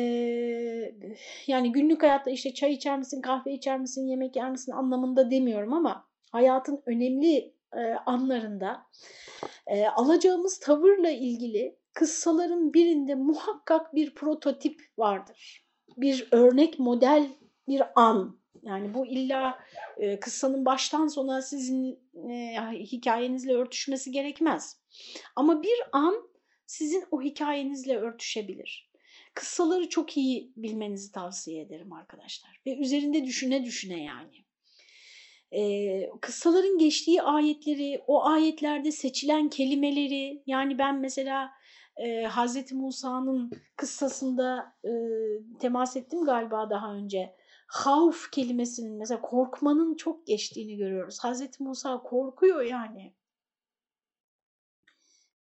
yani günlük hayatta işte çay içer misin, kahve içer misin, yemek yer misin anlamında demiyorum ama hayatın önemli e, anlarında e, alacağımız tavırla ilgili kıssaların birinde muhakkak bir prototip vardır. Bir örnek model, bir an yani bu illa e, kıssanın baştan sona sizin e, hikayenizle örtüşmesi gerekmez. Ama bir an sizin o hikayenizle örtüşebilir. Kıssaları çok iyi bilmenizi tavsiye ederim arkadaşlar. Ve üzerinde düşüne düşüne yani. Ee, kıssaların geçtiği ayetleri, o ayetlerde seçilen kelimeleri, yani ben mesela e, Hz. Musa'nın kıssasında e, temas ettim galiba daha önce havf kelimesinin mesela korkmanın çok geçtiğini görüyoruz. Hazreti Musa korkuyor yani.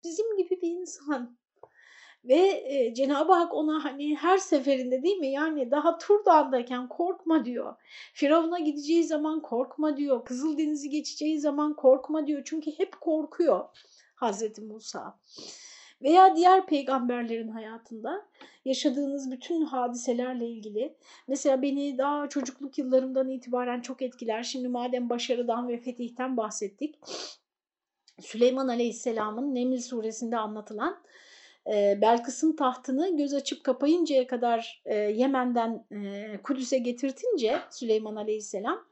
Bizim gibi bir insan. Ve e, Cenab-ı Hak ona hani her seferinde değil mi yani daha Tur Dağı'ndayken korkma diyor. Firavun'a gideceği zaman korkma diyor. Kızıldeniz'i geçeceği zaman korkma diyor. Çünkü hep korkuyor Hazreti Musa veya diğer peygamberlerin hayatında yaşadığınız bütün hadiselerle ilgili mesela beni daha çocukluk yıllarımdan itibaren çok etkiler. Şimdi madem başarıdan ve fetihten bahsettik. Süleyman Aleyhisselam'ın Neml suresinde anlatılan Belkıs'ın tahtını göz açıp kapayıncaya kadar Yemen'den Kudüs'e getirtince Süleyman Aleyhisselam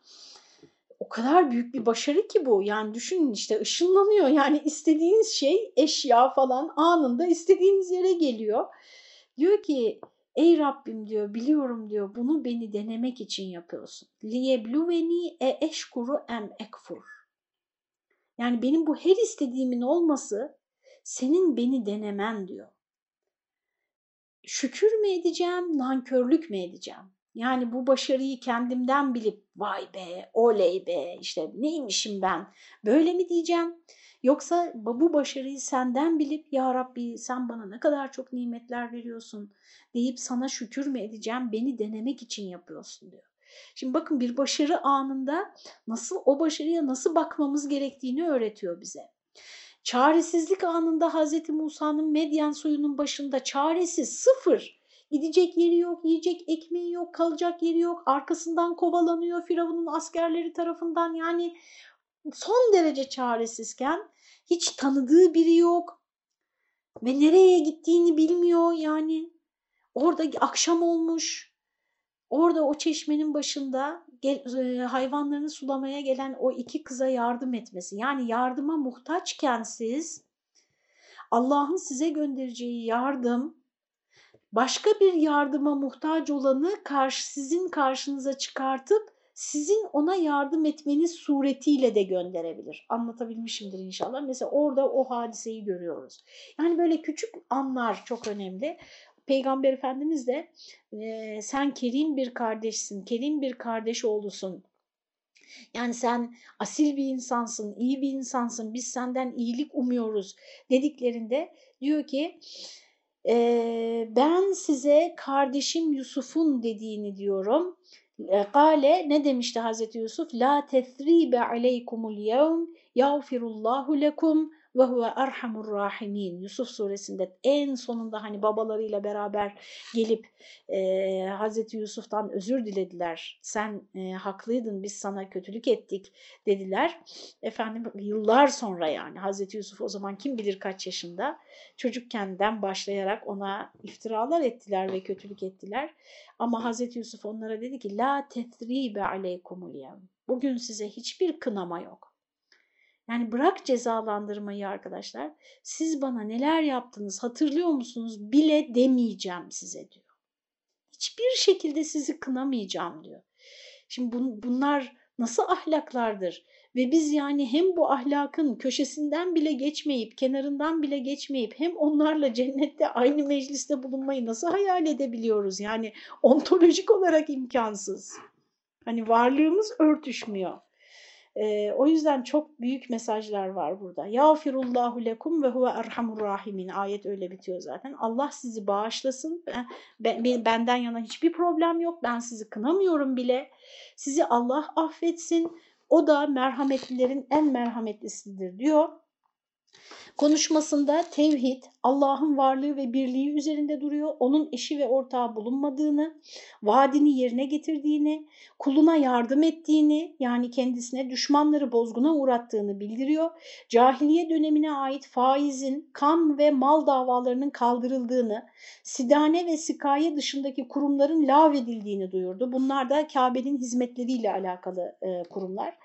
o kadar büyük bir başarı ki bu. Yani düşünün işte ışınlanıyor. Yani istediğiniz şey eşya falan anında istediğiniz yere geliyor. Diyor ki ey Rabbim diyor biliyorum diyor bunu beni denemek için yapıyorsun. Liyebluveni e eşkuru em ekfur. Yani benim bu her istediğimin olması senin beni denemen diyor. Şükür mü edeceğim, nankörlük mü edeceğim? Yani bu başarıyı kendimden bilip vay be, oley be, işte neymişim ben böyle mi diyeceğim? Yoksa bu başarıyı senden bilip ya Rabbi sen bana ne kadar çok nimetler veriyorsun deyip sana şükür mü edeceğim beni denemek için yapıyorsun diyor. Şimdi bakın bir başarı anında nasıl o başarıya nasıl bakmamız gerektiğini öğretiyor bize. Çaresizlik anında Hz. Musa'nın Medyen soyunun başında çaresiz sıfır Gidecek yeri yok, yiyecek ekmeği yok, kalacak yeri yok. Arkasından kovalanıyor Firavun'un askerleri tarafından. Yani son derece çaresizken hiç tanıdığı biri yok ve nereye gittiğini bilmiyor yani. Orada akşam olmuş. Orada o çeşmenin başında hayvanlarını sulamaya gelen o iki kıza yardım etmesi. Yani yardıma muhtaçken siz Allah'ın size göndereceği yardım başka bir yardıma muhtaç olanı karşı, sizin karşınıza çıkartıp sizin ona yardım etmeniz suretiyle de gönderebilir. Anlatabilmişimdir inşallah. Mesela orada o hadiseyi görüyoruz. Yani böyle küçük anlar çok önemli. Peygamber Efendimiz de e, sen kerim bir kardeşsin, kerim bir kardeş oğlusun. Yani sen asil bir insansın, iyi bir insansın, biz senden iyilik umuyoruz dediklerinde diyor ki e, ben size kardeşim Yusuf'un dediğini diyorum Kale ne demişti Hazreti Yusuf? La tesribe aleykumul yevm yağfirullahu lekum ve huve erhamur rahimin. Yusuf suresinde en sonunda hani babalarıyla beraber gelip e, Hazreti Yusuf'tan özür dilediler. Sen e, haklıydın biz sana kötülük ettik dediler. Efendim yıllar sonra yani Hazreti Yusuf o zaman kim bilir kaç yaşında çocukkenden başlayarak ona iftiralar ettiler ve kötülük ettiler. Ama Hazreti Yusuf onlara dedi ki la tetribe aleykumul yevm. Bugün size hiçbir kınama yok. Yani bırak cezalandırmayı arkadaşlar. Siz bana neler yaptınız hatırlıyor musunuz bile demeyeceğim size diyor. Hiçbir şekilde sizi kınamayacağım diyor. Şimdi bun, bunlar nasıl ahlaklardır? Ve biz yani hem bu ahlakın köşesinden bile geçmeyip, kenarından bile geçmeyip hem onlarla cennette aynı mecliste bulunmayı nasıl hayal edebiliyoruz? Yani ontolojik olarak imkansız. Hani varlığımız örtüşmüyor. Ee, o yüzden çok büyük mesajlar var burada. Yağfirullahu lekum ve huve erhamur rahimin. Ayet öyle bitiyor zaten. Allah sizi bağışlasın. Ben, ben, benden yana hiçbir problem yok. Ben sizi kınamıyorum bile. Sizi Allah affetsin. O da merhametlilerin en merhametlisidir diyor. Konuşmasında tevhid, Allah'ın varlığı ve birliği üzerinde duruyor. Onun eşi ve ortağı bulunmadığını, vaadini yerine getirdiğini, kuluna yardım ettiğini yani kendisine düşmanları bozguna uğrattığını bildiriyor. Cahiliye dönemine ait faizin, kan ve mal davalarının kaldırıldığını, sidane ve sikaye dışındaki kurumların lağvedildiğini duyurdu. Bunlar da Kabe'nin hizmetleriyle alakalı e, kurumlar.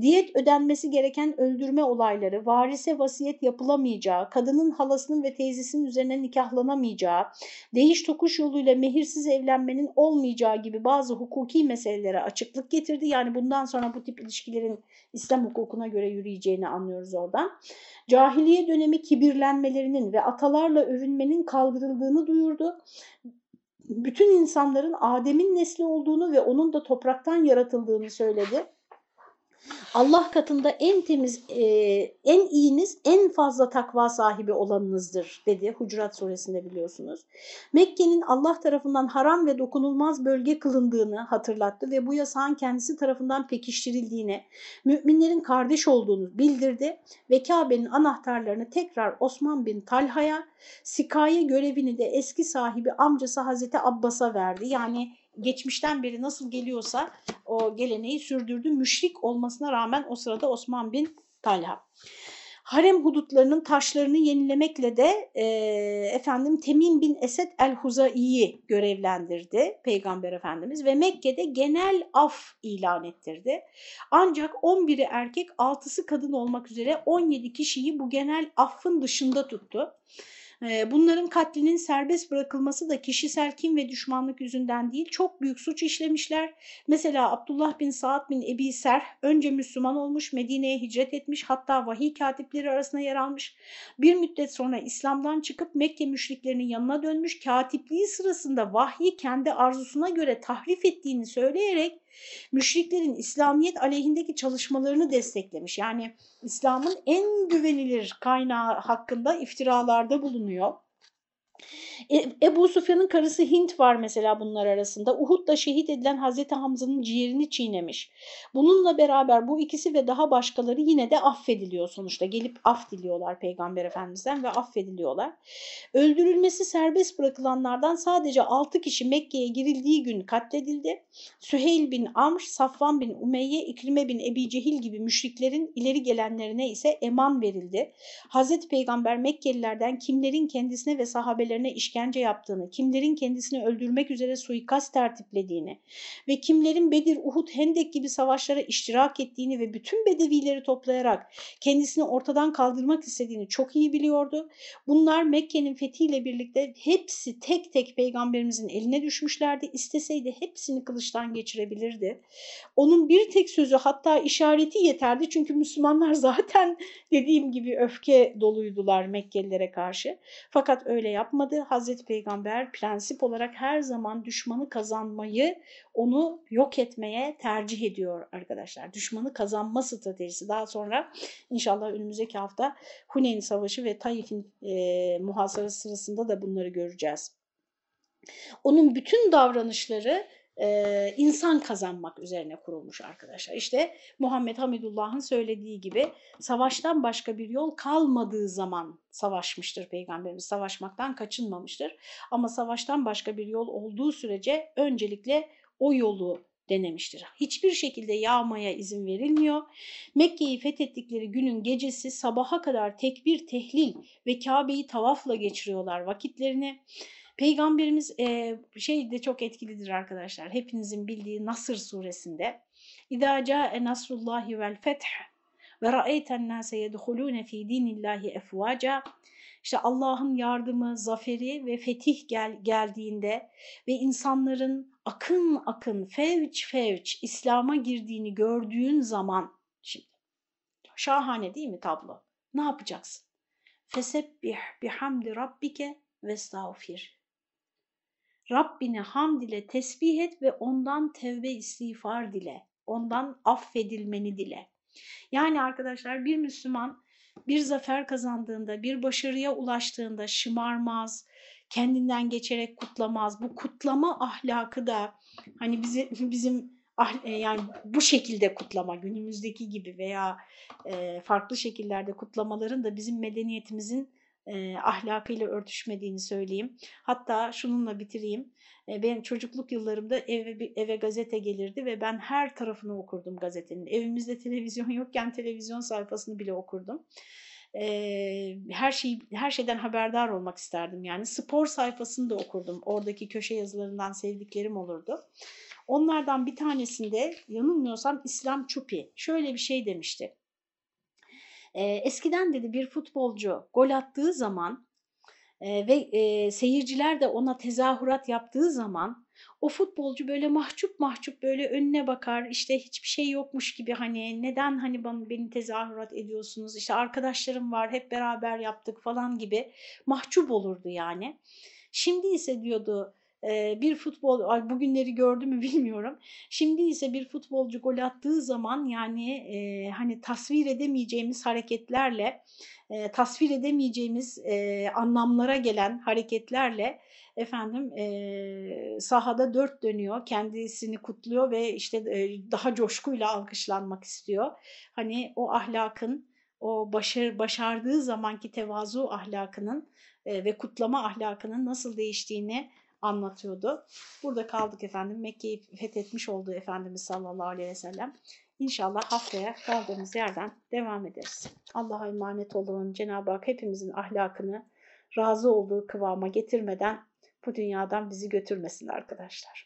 Diyet ödenmesi gereken öldürme olayları, varise vasiyet yapılamayacağı, kadının halasının ve teyzesinin üzerine nikahlanamayacağı, değiş tokuş yoluyla mehirsiz evlenmenin olmayacağı gibi bazı hukuki meselelere açıklık getirdi. Yani bundan sonra bu tip ilişkilerin İslam hukukuna göre yürüyeceğini anlıyoruz oradan. Cahiliye dönemi kibirlenmelerinin ve atalarla övünmenin kaldırıldığını duyurdu bütün insanların Adem'in nesli olduğunu ve onun da topraktan yaratıldığını söyledi. Allah katında en temiz, e, en iyiniz, en fazla takva sahibi olanınızdır dedi Hucurat suresinde biliyorsunuz. Mekke'nin Allah tarafından haram ve dokunulmaz bölge kılındığını hatırlattı ve bu yasağın kendisi tarafından pekiştirildiğini, müminlerin kardeş olduğunu bildirdi ve Kabe'nin anahtarlarını tekrar Osman bin Talha'ya, sikaye görevini de eski sahibi amcası Hazreti Abbas'a verdi. Yani geçmişten beri nasıl geliyorsa o geleneği sürdürdü. Müşrik olmasına rağmen o sırada Osman bin Talha. Harem hudutlarının taşlarını yenilemekle de e, efendim Temim bin Esed el-Huzai'yi görevlendirdi Peygamber Efendimiz ve Mekke'de genel af ilan ettirdi. Ancak 11'i erkek 6'sı kadın olmak üzere 17 kişiyi bu genel affın dışında tuttu. Ee, bunların katlinin serbest bırakılması da kişisel kim ve düşmanlık yüzünden değil çok büyük suç işlemişler. Mesela Abdullah bin Saad bin Ebi Serh önce Müslüman olmuş Medine'ye hicret etmiş hatta vahiy katipleri arasında yer almış. Bir müddet sonra İslam'dan çıkıp Mekke müşriklerinin yanına dönmüş katipliği sırasında vahyi kendi arzusuna göre tahrif ettiğini söyleyerek müşriklerin İslamiyet aleyhindeki çalışmalarını desteklemiş. Yani İslam'ın en güvenilir kaynağı hakkında iftiralarda bulunuyor. E, Ebu Sufyan'ın karısı Hint var mesela bunlar arasında. Uhud'da şehit edilen Hazreti Hamza'nın ciğerini çiğnemiş. Bununla beraber bu ikisi ve daha başkaları yine de affediliyor sonuçta. Gelip af diliyorlar Peygamber Efendimiz'den ve affediliyorlar. Öldürülmesi serbest bırakılanlardan sadece 6 kişi Mekke'ye girildiği gün katledildi. Süheyl bin Amr, Safvan bin Umeyye, İkrime bin Ebi Cehil gibi müşriklerin ileri gelenlerine ise eman verildi. Hazreti Peygamber Mekkelilerden kimlerin kendisine ve sahabelerine askerlerine işkence yaptığını, kimlerin kendisini öldürmek üzere suikast tertiplediğini ve kimlerin Bedir, Uhud, Hendek gibi savaşlara iştirak ettiğini ve bütün bedevileri toplayarak kendisini ortadan kaldırmak istediğini çok iyi biliyordu. Bunlar Mekke'nin fethiyle birlikte hepsi tek tek peygamberimizin eline düşmüşlerdi. İsteseydi hepsini kılıçtan geçirebilirdi. Onun bir tek sözü hatta işareti yeterdi çünkü Müslümanlar zaten dediğim gibi öfke doluydular Mekkelilere karşı. Fakat öyle yapmadı. Hazreti Peygamber prensip olarak her zaman düşmanı kazanmayı, onu yok etmeye tercih ediyor arkadaşlar. Düşmanı kazanma stratejisi. Daha sonra inşallah önümüzdeki hafta Huneyn Savaşı ve Taif'in e, muhasarası sırasında da bunları göreceğiz. Onun bütün davranışları e, insan kazanmak üzerine kurulmuş arkadaşlar. İşte Muhammed Hamidullah'ın söylediği gibi savaştan başka bir yol kalmadığı zaman savaşmıştır Peygamberimiz. Savaşmaktan kaçınmamıştır. Ama savaştan başka bir yol olduğu sürece öncelikle o yolu denemiştir. Hiçbir şekilde yağmaya izin verilmiyor. Mekke'yi fethettikleri günün gecesi sabaha kadar tekbir, tehlil ve Kabe'yi tavafla geçiriyorlar vakitlerini. Peygamberimiz e, şey de çok etkilidir arkadaşlar. Hepinizin bildiği Nasır suresinde. İzâ câe nasrullâhi vel feth ve ra'eyten nâse yedhulûne fî dînillâhi efvâca. İşte Allah'ın yardımı, zaferi ve fetih gel geldiğinde ve insanların akın akın, fevç fevç İslam'a girdiğini gördüğün zaman, şimdi şahane değil mi tablo? Ne yapacaksın? Fesebbih bihamdi rabbike ve estağfir. Rabbini hamd ile tesbih et ve ondan tevbe istiğfar dile. Ondan affedilmeni dile. Yani arkadaşlar bir Müslüman bir zafer kazandığında, bir başarıya ulaştığında şımarmaz, kendinden geçerek kutlamaz. Bu kutlama ahlakı da hani bizi, bizim ah, yani bu şekilde kutlama günümüzdeki gibi veya e, farklı şekillerde kutlamaların da bizim medeniyetimizin e, ahlakıyla örtüşmediğini söyleyeyim. Hatta şununla bitireyim. E, benim çocukluk yıllarımda eve, eve gazete gelirdi ve ben her tarafını okurdum gazetenin. Evimizde televizyon yokken televizyon sayfasını bile okurdum. E, her şey her şeyden haberdar olmak isterdim yani. Spor sayfasını da okurdum. Oradaki köşe yazılarından sevdiklerim olurdu. Onlardan bir tanesinde yanılmıyorsam İslam Çupi şöyle bir şey demişti. E, eskiden dedi bir futbolcu gol attığı zaman e, ve e, seyirciler de ona tezahürat yaptığı zaman o futbolcu böyle mahcup mahcup böyle önüne bakar işte hiçbir şey yokmuş gibi hani neden hani bana beni tezahürat ediyorsunuz işte arkadaşlarım var hep beraber yaptık falan gibi mahcup olurdu yani. Şimdi ise diyordu bir futbol bugünleri gördü mü bilmiyorum. Şimdi ise bir futbolcu gol attığı zaman yani e, hani tasvir edemeyeceğimiz hareketlerle e, tasvir edemeyeceğimiz e, anlamlara gelen hareketlerle efendim e, sahada dört dönüyor kendisini kutluyor ve işte e, daha coşkuyla alkışlanmak istiyor. Hani o ahlakın o başarı, başardığı zamanki tevazu ahlakının e, ve kutlama ahlakının nasıl değiştiğini anlatıyordu. Burada kaldık efendim. Mekke'yi fethetmiş olduğu Efendimiz sallallahu aleyhi ve sellem. İnşallah haftaya kaldığımız yerden devam ederiz. Allah'a emanet olun. Cenab-ı Hak hepimizin ahlakını razı olduğu kıvama getirmeden bu dünyadan bizi götürmesin arkadaşlar.